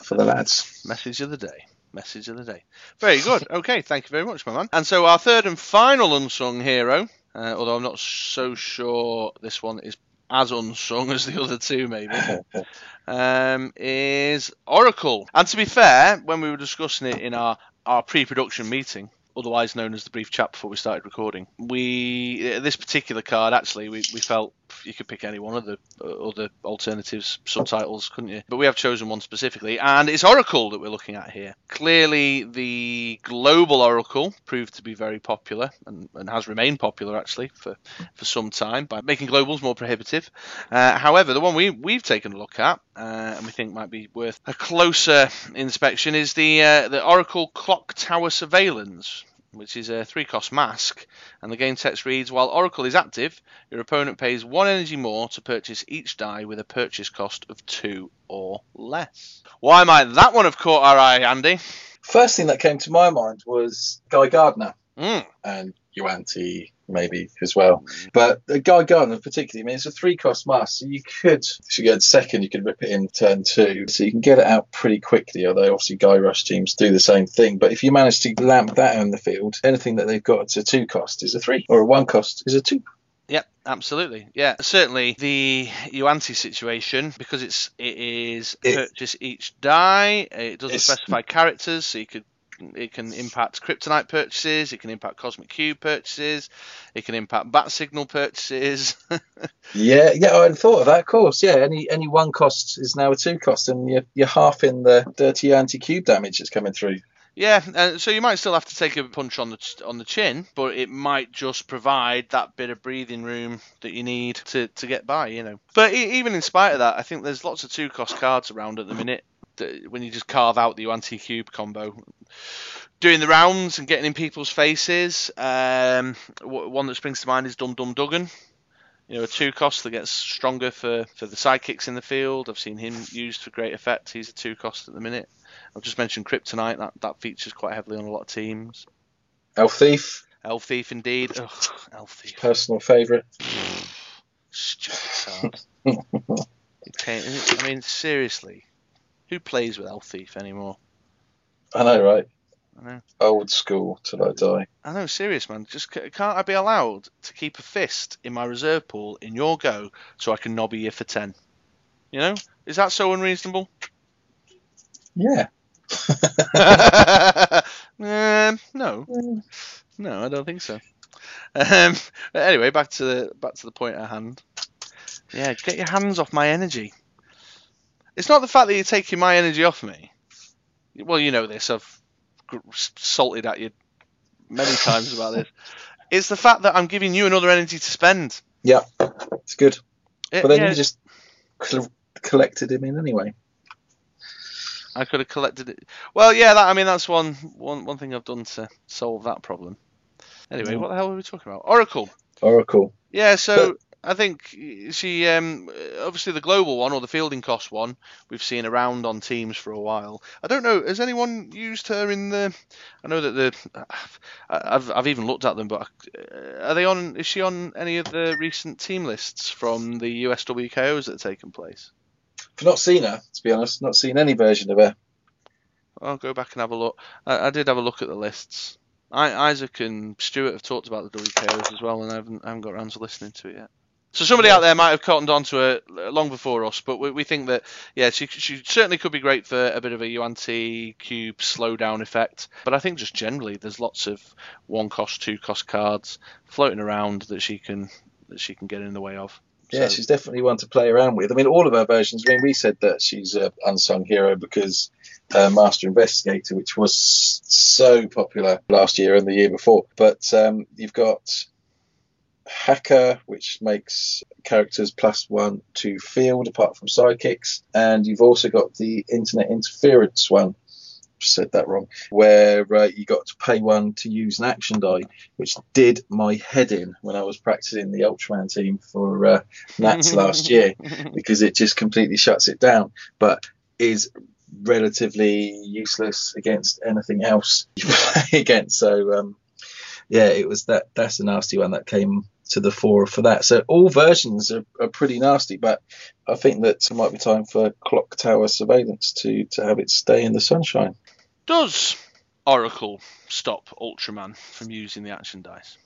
Speaker 2: for the lads.
Speaker 1: Message of the day. Message of the day. Very good. Okay, thank you very much, my man. And so our third and final unsung hero, uh, although I'm not so sure this one is as unsung as the other two, maybe, um, is Oracle. And to be fair, when we were discussing it in our, our pre-production meeting, otherwise known as the brief chat before we started recording, we this particular card actually we, we felt you could pick any one of the uh, other alternatives subtitles, couldn't you? But we have chosen one specifically, and it's Oracle that we're looking at here. Clearly, the global Oracle proved to be very popular and, and has remained popular actually for, for some time by making globals more prohibitive. Uh, however, the one we we've taken a look at uh, and we think might be worth a closer inspection is the uh, the Oracle Clock Tower Surveillance which is a three cost mask, and the game text reads While Oracle is active, your opponent pays one energy more to purchase each die with a purchase cost of two or less. Why might that one have caught our eye, Andy?
Speaker 2: First thing that came to my mind was Guy Gardner
Speaker 1: Mm.
Speaker 2: and Yuan-Ti maybe as well. But uh, Guy Gardner particularly, I mean, it's a three cost mask, so you could, if you get second, you could rip it in turn two. So you can get it out pretty quickly, although obviously Guy Rush teams do the same thing. But if you manage to lamp that in the field, anything that they've got to two cost is a three, or a one cost is a two.
Speaker 1: Yep, absolutely. Yeah, certainly the Yuan-Ti situation because it's it is
Speaker 2: It-
Speaker 1: purchase each die. It doesn't specify characters, so you could it can impact kryptonite purchases. It can impact cosmic cube purchases. It can impact bat signal purchases.
Speaker 2: Yeah, yeah, I hadn't thought of that. Of course, yeah. Any any one cost is now a two cost, and you're, you're half in the dirty Yuan-Ti cube damage that's coming through.
Speaker 1: Yeah, and so you might still have to take a punch on the on the chin, but it might just provide that bit of breathing room that you need to, to get by, you know. But e- even in spite of that, I think there's lots of two cost cards around at the minute. When you just carve out the Yuan-Ti cube combo, doing the rounds and getting in people's faces. Um, one that springs to mind is Dum Dum Dugan. You know, a two cost that gets stronger for, for the sidekicks in the field. I've seen him used for great effect. He's a two cost at the minute. I've just mentioned Kryptonite. That that features quite heavily on a lot of teams.
Speaker 2: Elf Thief,
Speaker 1: Elf Thief, indeed. Ugh, Elf Thief.
Speaker 2: personal favourite.
Speaker 1: Stupid card. I mean, seriously, who plays with Elf Thief anymore?
Speaker 2: I know, right?
Speaker 1: I know.
Speaker 2: Old school till I die.
Speaker 1: I know, serious man. Just c- can't I be allowed to keep a fist in my reserve pool in your go so I can nobby you for ten? You know, is that so unreasonable?
Speaker 2: Yeah.
Speaker 1: um, no, no, I don't think so. Um, anyway, back to the back to the point at hand. Yeah, get your hands off my energy. It's not the fact that you're taking my energy off me. Well, you know this. I've salted at you many times about this. It's the fact that I'm giving you another energy to spend.
Speaker 2: Yeah, it's good.
Speaker 1: It-
Speaker 2: But then
Speaker 1: yeah,
Speaker 2: you just cl- collected him in anyway.
Speaker 1: I could have collected it. Well, yeah, that, I mean that's one one one thing I've done to solve that problem. Anyway,
Speaker 2: Mm.
Speaker 1: what the hell were we talking about? Oracle.
Speaker 2: Oracle.
Speaker 1: Yeah, so I think she um obviously the global one or the fielding cost one we've seen around on teams for a while. I don't know, has anyone used her in the? I know that the I've I've even looked at them, but uh, are they on? Is she on any of the recent team lists from the USWKOs that have taken place?
Speaker 2: I've not seen her, to be honest. Not seen any version of her.
Speaker 1: I'll go back and have a look. I, I did have a look at the lists. I, Isaac and Stuart have talked about the WKOs as well, and I haven't, I haven't got around to listening to it yet. So somebody out there might have cottoned onto her long before us, but we, we think that yeah, she she certainly could be great for a bit of a Yuan-Ti cube slowdown effect. But I think just generally, there's lots of one cost, two cost cards floating around that she can that she can get in the way of.
Speaker 2: Yeah,
Speaker 1: So-
Speaker 2: she's definitely one to play around with. I mean, all of her versions. I mean, we said that she's an unsung hero because uh, Master Investigator, which was so popular last year and the year before. But um, you've got Hacker, which makes characters plus one to field apart from sidekicks, and you've also got the Internet Interference one. Said that wrong. Where uh, you got to pay one to use an action die, which did my head in when I was practicing the Ultraman team for uh, Nats last year because it just completely shuts it down, but is relatively useless against anything else you play against. So um, yeah, it was that. That's a nasty one that came to the fore for that. So all versions are, are pretty nasty, but I think that it might be time for Clock Tower Surveillance to to have it stay in the sunshine.
Speaker 1: Does Oracle stop Ultraman from using the action dice?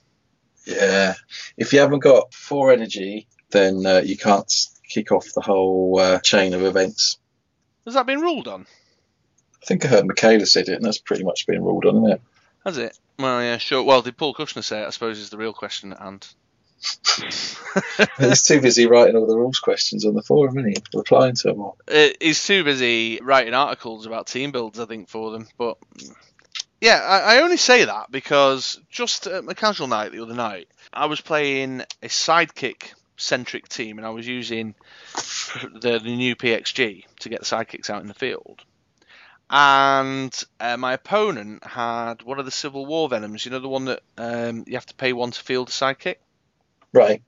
Speaker 2: Yeah, if you haven't got four energy, then uh, you can't kick off the whole uh, chain of events.
Speaker 1: Has that been ruled on?
Speaker 2: I think I heard Michaela said it, and that's pretty much been ruled on, isn't it?
Speaker 1: Has it? Well, yeah, sure. Well, did Paul Kushner say it? I suppose is the real question at hand.
Speaker 2: He's too busy writing all the rules questions on the forum, isn't he? Replying to them all.
Speaker 1: Uh, he's too busy writing articles about team builds, I think, for them. But yeah, I, I only say that because just at my casual night the other night, I was playing a sidekick centric team, and I was using the, the new PXG to get the sidekicks out in the field. And uh, my opponent had one of the Civil War venoms. You know the one that um, you have to pay one to field a sidekick
Speaker 2: Right.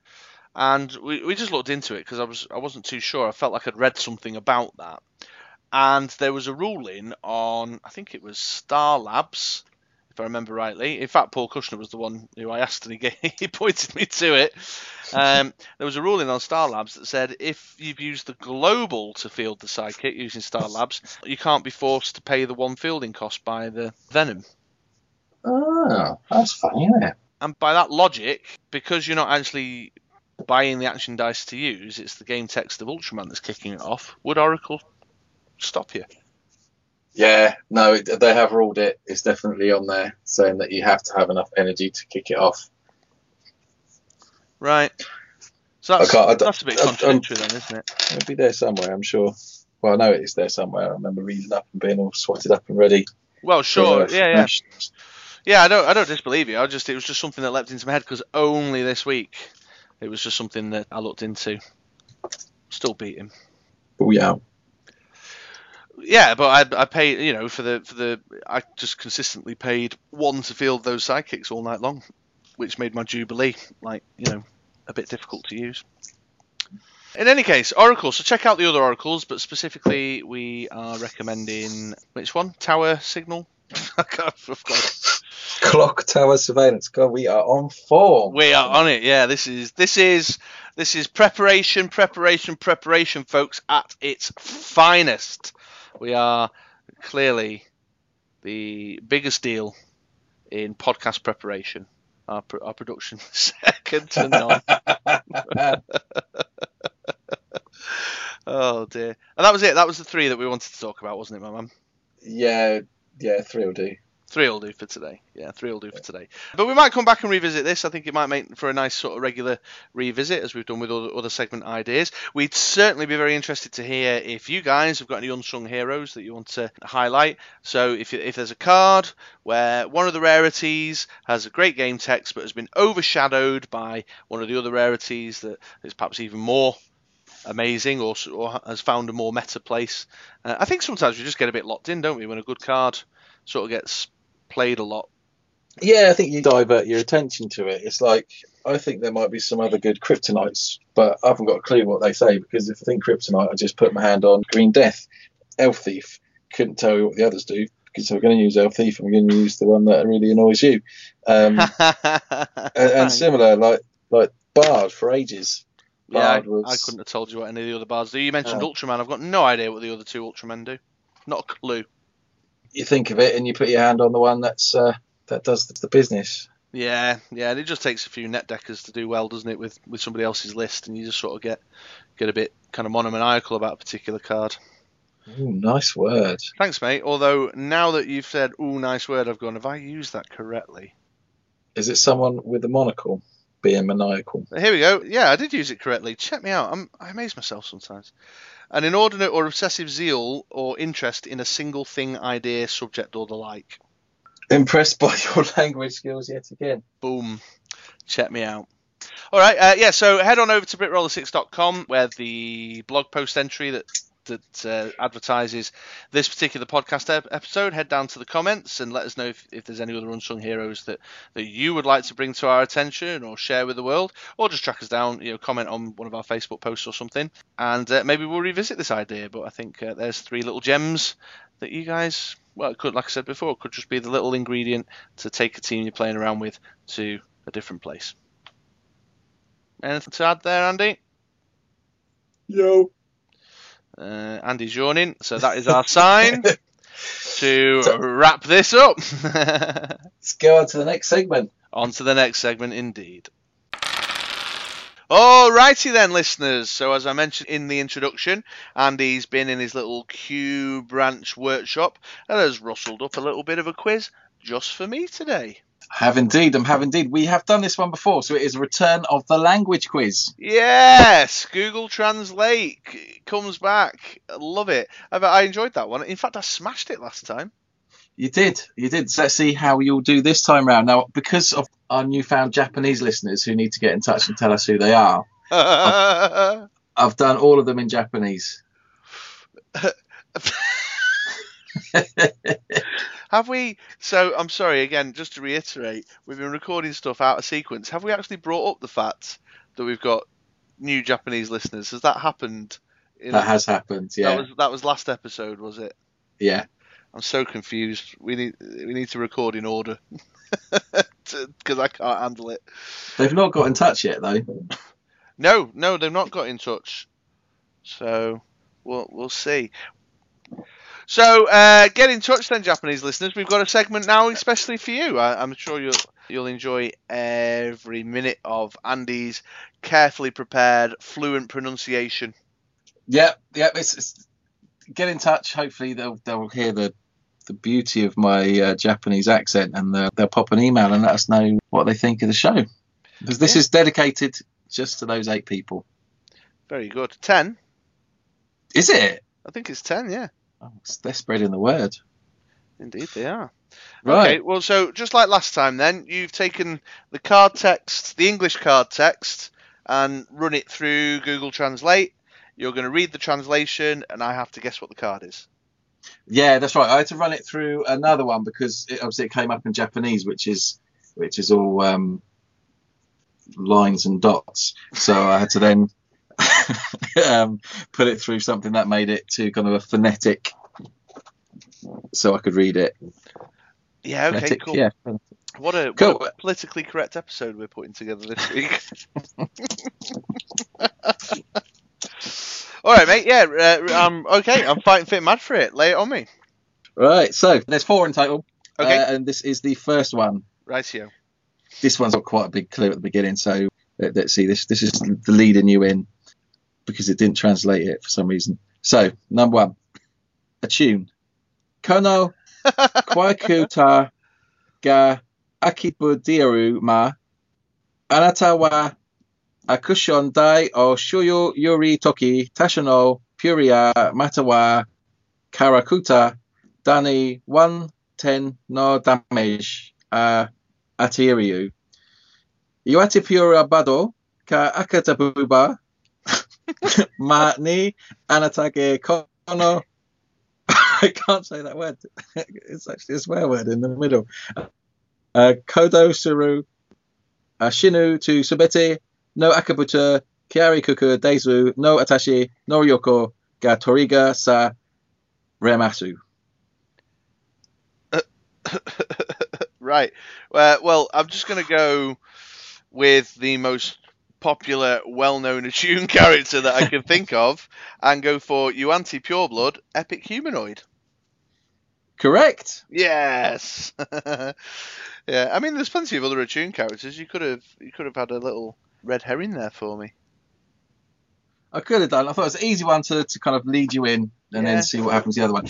Speaker 1: and we, we just looked into it because I was I wasn't too sure. I felt like I'd read something about that, and there was a ruling on I think it was Star Labs, if I remember rightly. In fact, Paul Kushner was the one who I asked, and he, gave, he pointed me to it. Um, there was a ruling on Star Labs that said if you've used the global to field the sidekick using Star Labs, you can't be forced to pay the one fielding cost by the Venom.
Speaker 2: Oh, that's funny, isn't it?
Speaker 1: And by that logic, because you're not actually buying the action dice to use, it's the game text of Ultraman that's kicking it off. Would Oracle stop you?
Speaker 2: Yeah, no, it- they have ruled it. It's definitely on there saying that you have to have enough energy to kick it off.
Speaker 1: Right. So that's,
Speaker 2: I
Speaker 1: that's a bit contradictory then, isn't it?
Speaker 2: It'll be there somewhere, I'm sure. Well, I know it is there somewhere. I remember reading up and being all swatted up and ready.
Speaker 1: Well, sure.
Speaker 2: uh,
Speaker 1: Yeah, yeah. Yeah, I don't, I don't disbelieve you. I just, it was just something that leapt into my head because only this week, it was just something that I looked into. Still beat him.
Speaker 2: We out.
Speaker 1: Yeah, but I, I paid, you know, for the, for the, I just consistently paid one to field those sidekicks all night long, which made my Jubilee, like, you know, a bit difficult to use. In any case, Oracle. So check out the other Oracles, but specifically, we are recommending which one? Tower Signal. I can't- I forgot.
Speaker 2: Clock Tower Surveillance. God, we are on form.
Speaker 1: We are on it. Yeah, this is this is this is preparation, preparation, preparation, folks, at its finest. We are clearly the biggest deal in podcast preparation. Our, our production second to none. oh dear. And that was it. That was the three that we wanted to talk about, wasn't it, my man?
Speaker 2: yeah, yeah, three will do.
Speaker 1: Three will do for today. Yeah, three will do for today. But we might come back and revisit this. I think it might make for a nice sort of regular revisit as we've done with other, other segment ideas. We'd certainly be very interested to hear if you guys have got any unsung heroes that you want to highlight. So if, if there's a card where one of the rarities has a great game text but has been overshadowed by one of the other rarities that is perhaps even more amazing or, or has found a more meta place. Uh, I think sometimes we just get a bit locked in, don't we, when a good card sort of gets played a lot.
Speaker 2: Yeah, I think you divert your attention to it. It's like I think there might be some other good kryptonites, but I haven't got a clue what they say because if I think kryptonite, I just put my hand on Green Death, Elf Thief. Couldn't tell you what the others do because if I'm going to use Elf Thief, I'm going to use the one that really annoys you. Um, and, and similar, like like Bard for ages.
Speaker 1: yeah, I,
Speaker 2: was-
Speaker 1: I couldn't have told you what any of the other bards do. You mentioned
Speaker 2: Oh.
Speaker 1: Ultraman. I've got no idea what the other two Ultramen do. Not a clue.
Speaker 2: You think of it and you put your hand on the one that's uh, that does the business.
Speaker 1: Yeah, yeah, and it just takes a few net deckers to do well, doesn't it, with with somebody else's list, and you just sort of get get a bit kind of monomaniacal about a particular card.
Speaker 2: Ooh, nice word.
Speaker 1: Thanks, mate. Although now that you've said "ooh, nice word," I've gone. Have I used that correctly?
Speaker 2: Is it someone with a monocle being maniacal?
Speaker 1: Here we go. Yeah, I did use it correctly. Check me out. I'm, I amaze myself sometimes. An inordinate or obsessive zeal or interest in a single thing, idea, subject, or the like.
Speaker 2: Impressed by your language skills yet again.
Speaker 1: Boom. Check me out. All right. Uh, yeah. So head on over to britroller6.com where the blog post entry that that uh, advertises this particular podcast ep- episode. Head down to the comments and let us know if, if there's any other unsung heroes that, that you would like to bring to our attention or share with the world, or just track us down. You know, comment on one of our Facebook posts or something, and uh, maybe we'll revisit this idea. But I think uh, there's three little gems that you guys. Well, it could, like I said before, it could just be the little ingredient to take a team you're playing around with to a different place. Anything to add there, Andy?
Speaker 2: Yo.
Speaker 1: Uh, Andy's yawning, so that is our sign to wrap this up.
Speaker 2: Let's go on to the next segment.
Speaker 1: on to the next segment, indeed. Alrighty then, listeners. So, as I mentioned in the introduction, Andy's been in his little Q branch workshop and has rustled up a little bit of a quiz just for me today.
Speaker 2: Have indeed, um, have indeed. We have done this one before, so it is a return of the language quiz.
Speaker 1: Yes, Google Translate comes back. Love it. I, enjoyed that one. In fact, I smashed it last time.
Speaker 2: You did, you did. So let's see how you'll do this time round. Now, because of our newfound Japanese listeners who need to get in touch and tell us who they are, I've done all of them in Japanese.
Speaker 1: Have we? So I'm sorry again. Just to reiterate, we've been recording stuff out of sequence. Have we actually brought up the fact that we've got new Japanese listeners? Has that happened? In,
Speaker 2: That has happened, yeah,
Speaker 1: That was that was last episode, was it?
Speaker 2: yeah.
Speaker 1: I'm so confused. We need we need to record in order because I can't handle it.
Speaker 2: They've not got in touch yet, though.
Speaker 1: No, no, they've not got in touch. So we'll we'll see. So uh, get in touch then, Japanese listeners. We've got a segment now, especially for you. I, I'm sure you'll you'll enjoy every minute of Andy's carefully prepared, fluent pronunciation.
Speaker 2: Yep, yep. It's, it's get in touch. Hopefully, they'll they'll hear the the beauty of my uh, Japanese accent, and they'll, they'll pop an email and let us know what they think of the show. Because this
Speaker 1: Yeah.
Speaker 2: is dedicated just to those eight people.
Speaker 1: Very good. Ten.
Speaker 2: Is it?
Speaker 1: I think it's ten. Yeah,
Speaker 2: Oh, they're spreading the word.
Speaker 1: indeed they are.
Speaker 2: Right.
Speaker 1: Okay, well, so just like last time, then you've taken the card text, the English card text, and run it through Google Translate. You're going to read the translation, and I have to guess what the card is.
Speaker 2: Yeah, that's right. I had to run it through another one because it, obviously it came up in Japanese, which is which is all um, lines and dots. So I had to then um, put it through something that made it to kind of a phonetic, so I could read it.
Speaker 1: Yeah, okay,
Speaker 2: Phonetic,
Speaker 1: cool.
Speaker 2: Yeah.
Speaker 1: What a, what a politically correct episode we're putting together this week. All right, mate. Yeah, uh, um, okay. I'm fighting fit mad for it. Lay it on me.
Speaker 2: Right. So there's four in total.
Speaker 1: Okay.
Speaker 2: Uh, and this is the first one.
Speaker 1: Rightio.
Speaker 2: This one's got quite a big clue at the beginning. So let's see. This this is the leading you in because it didn't translate it for some reason. So number one, a tune. Kono kwakuta ga akibudiru ma anata wa akushon dai o shuyo yuri toki tasha no puria mata wa karakuta dani one ten no damage uh, atiriu. Iwate pura bado ka akata buba ma anatake kono. I can't say that word. It's actually a swear word in the middle. Uh, kodo suru uh, shinu to subete no akabuta kiari kuku deizu no atashi no ryoko ga toriga sa remasu.
Speaker 1: right. Uh, well, I'm just going to go with the most popular, well-known Attune character that I can think of, and go for you Yuan-Ti Pureblood, Epic Humanoid.
Speaker 2: Correct.
Speaker 1: Yes. Yeah, I mean, there's plenty of other Attune characters. You could have you could have had a little red herring there for me.
Speaker 2: I could have done. I thought it was an easy one to, to kind of lead you in and
Speaker 1: Yeah.
Speaker 2: then see what happens the other one.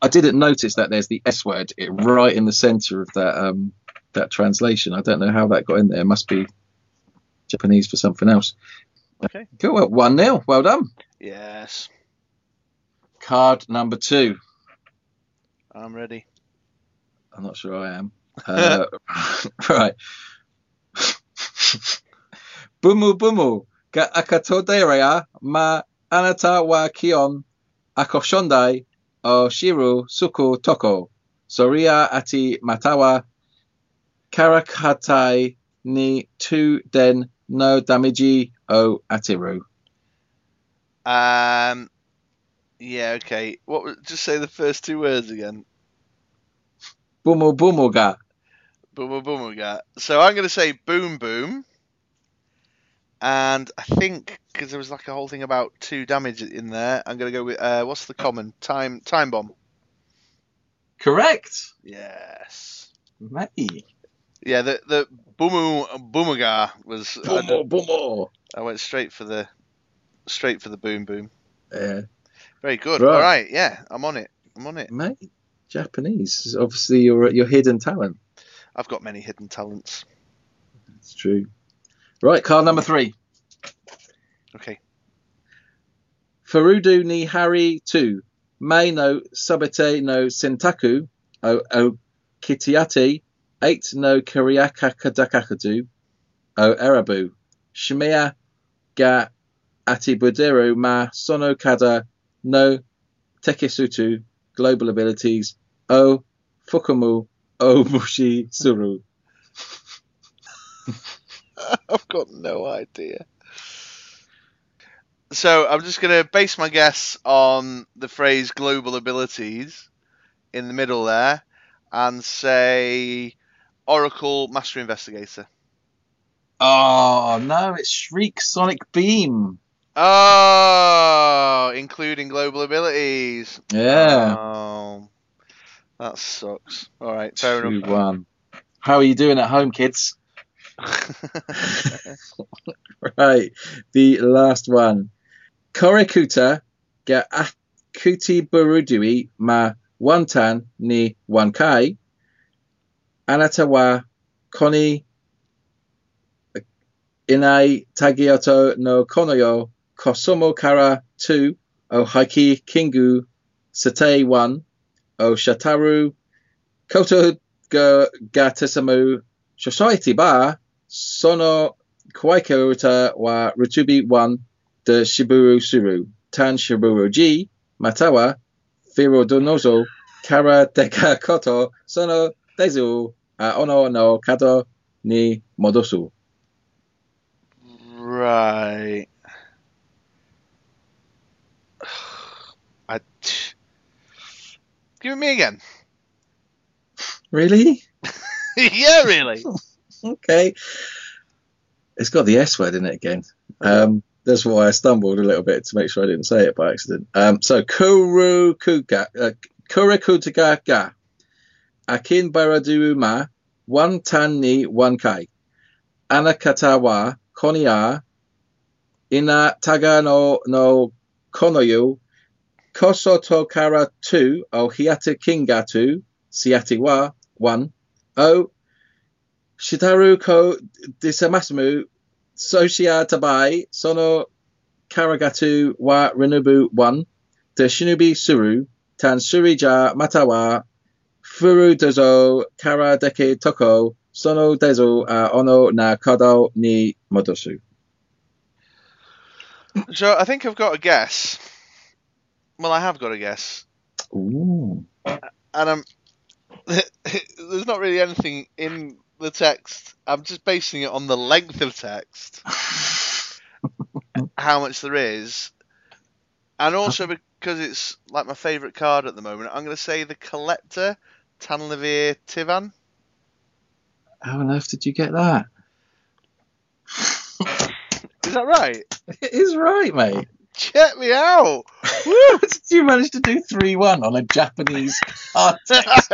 Speaker 2: I didn't notice that there's the S word it, right in the centre of that um that translation. I don't know how that got in there. It must be Japanese for something else.
Speaker 1: Okay.
Speaker 2: Cool. Well, one 0 Well done.
Speaker 1: Yes,
Speaker 2: Card number two.
Speaker 1: I'm ready.
Speaker 2: I'm not sure I am. Uh, right. Bumu bumu ga akatoderea ma anata wa kion akoshondai o shiru suku toko soria ati matawa karakatai ni tu den no damage o atiru.
Speaker 1: Um, yeah, okay. What? Just say the first two words again.
Speaker 2: Bumu bumu ga.
Speaker 1: Boom, boom, boom. We got. So I'm going to say boom, boom. And I think because there was like a whole thing about two damage in there, I'm going to go with uh, what's the common time time bomb.
Speaker 2: Correct.
Speaker 1: Yes.
Speaker 2: Mate.
Speaker 1: Yeah, the the boomu boomuga was.
Speaker 2: Bumu.
Speaker 1: I went straight for the straight for the boom, boom.
Speaker 2: Yeah.
Speaker 1: Very good.
Speaker 2: Right.
Speaker 1: All right. Yeah, I'm on it. I'm on it.
Speaker 2: mate. Japanese is obviously your your hidden talent.
Speaker 1: I've got many hidden talents.
Speaker 2: It's true. Right, card number three.
Speaker 1: Okay.
Speaker 2: Furudu ni Hari two. Mei no Sabete no Sentaku. O O Kitiate. Eight no Kiriaka Kadakakadu. O Erabu. Shimea ga Atibudiru ma Sono Kada no Tekisutu. Global abilities. O Fukumu. O Mushi Suru.
Speaker 1: I've got no idea. So I'm just going to base my guess on the phrase global abilities in the middle there and say Oracle Master Investigator.
Speaker 2: Oh no, it's Shriek Sonic Beam.
Speaker 1: Oh, including global abilities.
Speaker 2: Yeah.
Speaker 1: Oh, that sucks. All right, fair
Speaker 2: Two
Speaker 1: enough.
Speaker 2: one. How are you doing at home, kids? Right, the last one. Korekuta ga akuti burudui ma wantan ni wankai. Anata wa koni inai tagioto no konoyo kosomo kara 2 o haiki kingu sate 1 o shataru koto ga gatesamu society ba sono kawaika uta wa rutubi 1 de shiburu suru tan shiburu ji matawa firo donozo kara deka koto sono dezu a ono no kato ni modosu
Speaker 1: right. I. Give it me again.
Speaker 2: really
Speaker 1: yeah, really.
Speaker 2: okay. It's got the S word in it again. Um, that's why I stumbled a little bit to make sure I didn't say it by accident. Um, so Kurukuga, uh, Kurakutaga ga, Akin Baradu ma, one tan ni one kai, Anakata wa konia, ina taga no no konoyu, kosoto kara tu o hiata kingatu, siati wa one, o Shitaru ko disamasu socia tabai sono karagatu wa renubu 1 de shinobi suru tan surija matawa furu dozo kara deke toko sono dezo a ono na kado ni modosu.
Speaker 1: So I think I've got a guess. Well, I have got a guess,
Speaker 2: Ooh.
Speaker 1: and I'm. There's not really anything in the text. I'm just basing it on the length of text, how much there is, and also uh-huh. because it's like my favourite card at the moment. I'm going to say the Collector, Taneleer Tivan.
Speaker 2: How on earth did you get that?
Speaker 1: Is that right?
Speaker 2: It is right, mate.
Speaker 1: Check me out.
Speaker 2: Did you manage to do 3 1 on a Japanese hard text?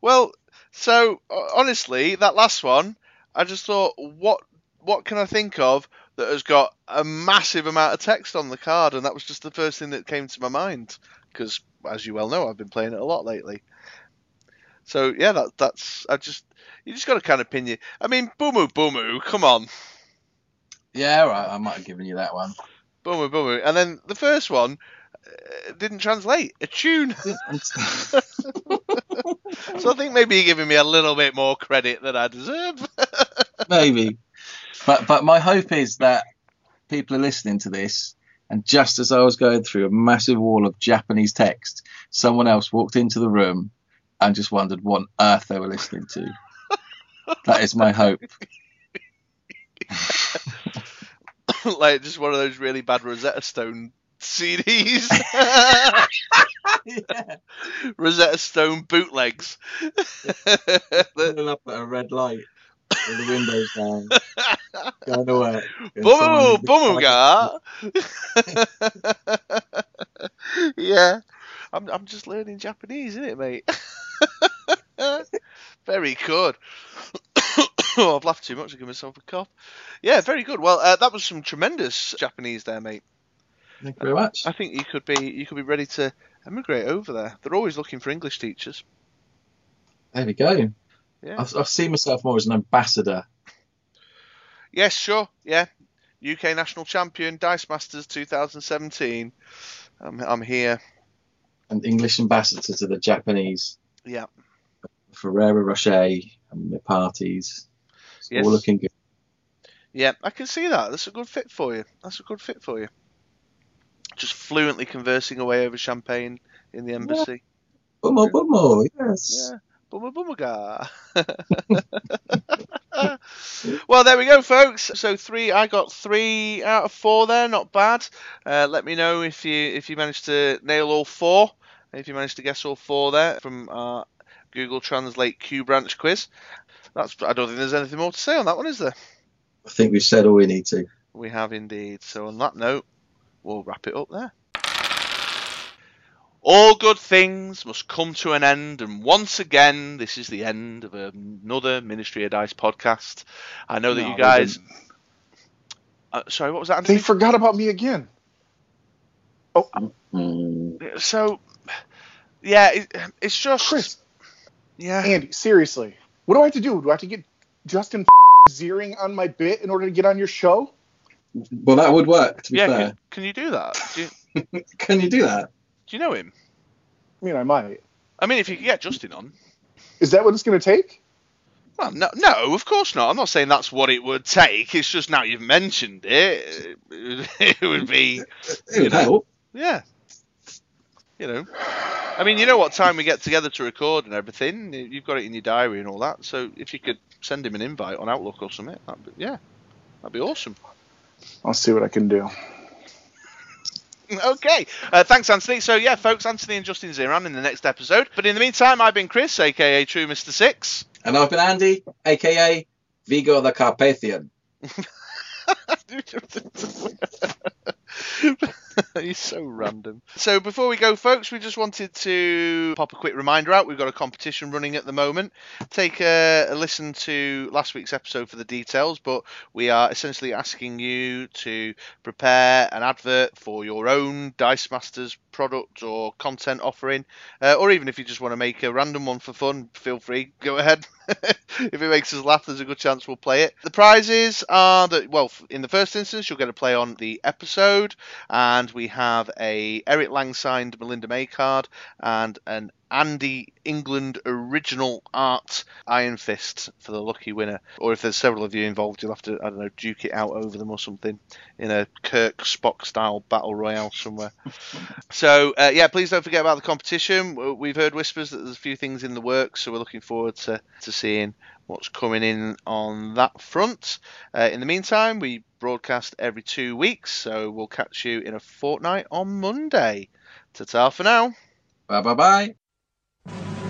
Speaker 1: well, So honestly, that last one, I just thought, what what can I think of that has got a massive amount of text on the card, and that was just the first thing that came to my mind because, as you well know, I've been playing it a lot lately. So yeah, that that's I just you just got to kind of pin you. I mean, Boomoo Boomoo, come on,
Speaker 2: Yeah, right. I might have given you that one.
Speaker 1: Boomoo Boomoo, and then the first one uh, didn't translate a tune. So I think maybe you're giving me a little bit more credit than I deserve.
Speaker 2: Maybe. But but my hope is that people are listening to this, and just as I was going through a massive wall of Japanese text, someone else walked into the room and just wondered what on earth they were listening to. that is my hope.
Speaker 1: like just one of those really bad Rosetta Stone CDs.
Speaker 2: yeah.
Speaker 1: Rosetta Stone bootlegs.
Speaker 2: Pulling up at a red light the windows down, going to work.
Speaker 1: Boomoo,
Speaker 2: someone-
Speaker 1: boomuga. yeah, I'm I'm just learning Japanese, isn't it, mate? very good. oh, I've laughed too much. I give myself a cough. Yeah, very good. Well, uh, that was some tremendous Japanese there, mate.
Speaker 2: Thank you very much.
Speaker 1: I think you could be you could be ready to emigrate over there. They're always looking for English teachers.
Speaker 2: There we go.
Speaker 1: Yeah.
Speaker 2: I've, I've seen myself more as an ambassador.
Speaker 1: Yes, sure. Yeah. UK national champion, Dice Masters 2017. I'm, I'm here.
Speaker 2: an English ambassador to the Japanese.
Speaker 1: Yeah.
Speaker 2: Ferrero Rocher and the parties. It's
Speaker 1: Yes.
Speaker 2: all looking good.
Speaker 1: Yeah, I can see that. That's a good fit for you. That's a good fit for you. Just fluently conversing away over champagne in the embassy.
Speaker 2: Bummo, bummo, yes.
Speaker 1: Yeah. Bumma bummaga. well, there we go, folks. So three, I got three out of four there. Not bad. Uh, let me know if you if you managed to nail all four. If you managed to guess all four there from our Google Translate Q branch quiz. That's. I don't think there's anything more to say on that one, is there?
Speaker 2: I think we've said all we need to.
Speaker 1: We have indeed. So on that note, we'll wrap it up there. All good things must come to an end, and once again, this is the end of another Ministry of Dice podcast. I know that
Speaker 3: No,
Speaker 1: you guys. Uh, sorry, what was that?
Speaker 3: They forgot about me again.
Speaker 2: Mm.
Speaker 1: So, yeah, it, it's just.
Speaker 3: Chris,
Speaker 1: yeah.
Speaker 3: Andy, seriously, what do I have to do? Do I have to get Justin Ziran on my bit in order to get on your show?
Speaker 2: Well, that would work, to be
Speaker 1: Yeah,
Speaker 2: fair.
Speaker 1: can, can you do that? Do you,
Speaker 2: Can you do that?
Speaker 1: Do you know him?
Speaker 3: I mean, I might.
Speaker 1: I mean, if you could get Justin on.
Speaker 3: Is that what it's going to take?
Speaker 1: Well, no, no, of course not. I'm not saying that's what it would take. It's just now you've mentioned it, it would be,
Speaker 2: It would help.
Speaker 1: yeah, you know. I mean, you know what time we get together to record and everything. You've got it in your diary and all that. So if you could send him an invite on Outlook or something, that'd be, yeah, that'd be awesome.
Speaker 3: I'll see what I can do.
Speaker 1: Okay, uh, thanks, Anthony. So yeah, folks, Anthony and Justin Ziran in the next episode. But in the meantime, I've been Chris, aka True Mister Six.
Speaker 2: And I've been Andy, aka Vigo the Carpathian.
Speaker 1: He's so random. So before we go, folks, we just wanted to pop a quick reminder out. We've got a competition running at the moment. Take a, a listen to last week's episode for the details, but we are essentially asking you to prepare an advert for your own Dice Masters product or content offering, uh, or even if you just want to make a random one for fun, feel free, go ahead. if it makes us laugh, there's a good chance we'll play it. The prizes are that, well, in the first instance, you'll get a play on the episode, and we have a Eric Lang signed Melinda May card and an Andy England original art Iron Fist for the lucky winner. Or if there's several of you involved, you'll have to, I don't know, duke it out over them or something in a Kirk Spock style battle royale somewhere. So uh, yeah, please don't forget about the competition. We've heard whispers that there's a few things in the works, so we're looking forward to, to seeing what's coming in on that front. Uh, in the meantime, we broadcast every two weeks, so we'll catch you in a fortnight on Monday. Ta-ta for now.
Speaker 2: Bye bye bye.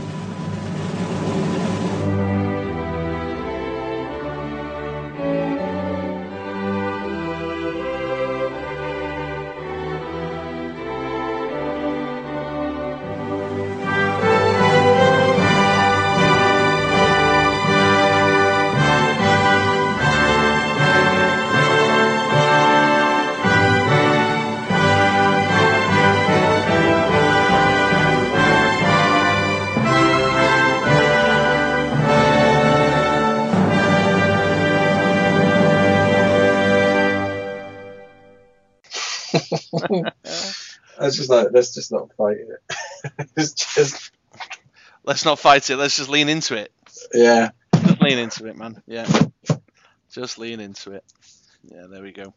Speaker 2: I was just like, let's just not fight it. it's just,
Speaker 1: Let's not fight it. Let's just lean into it.
Speaker 2: yeah.
Speaker 1: Just lean into it, man. Yeah. Just lean into it. Yeah, there we go.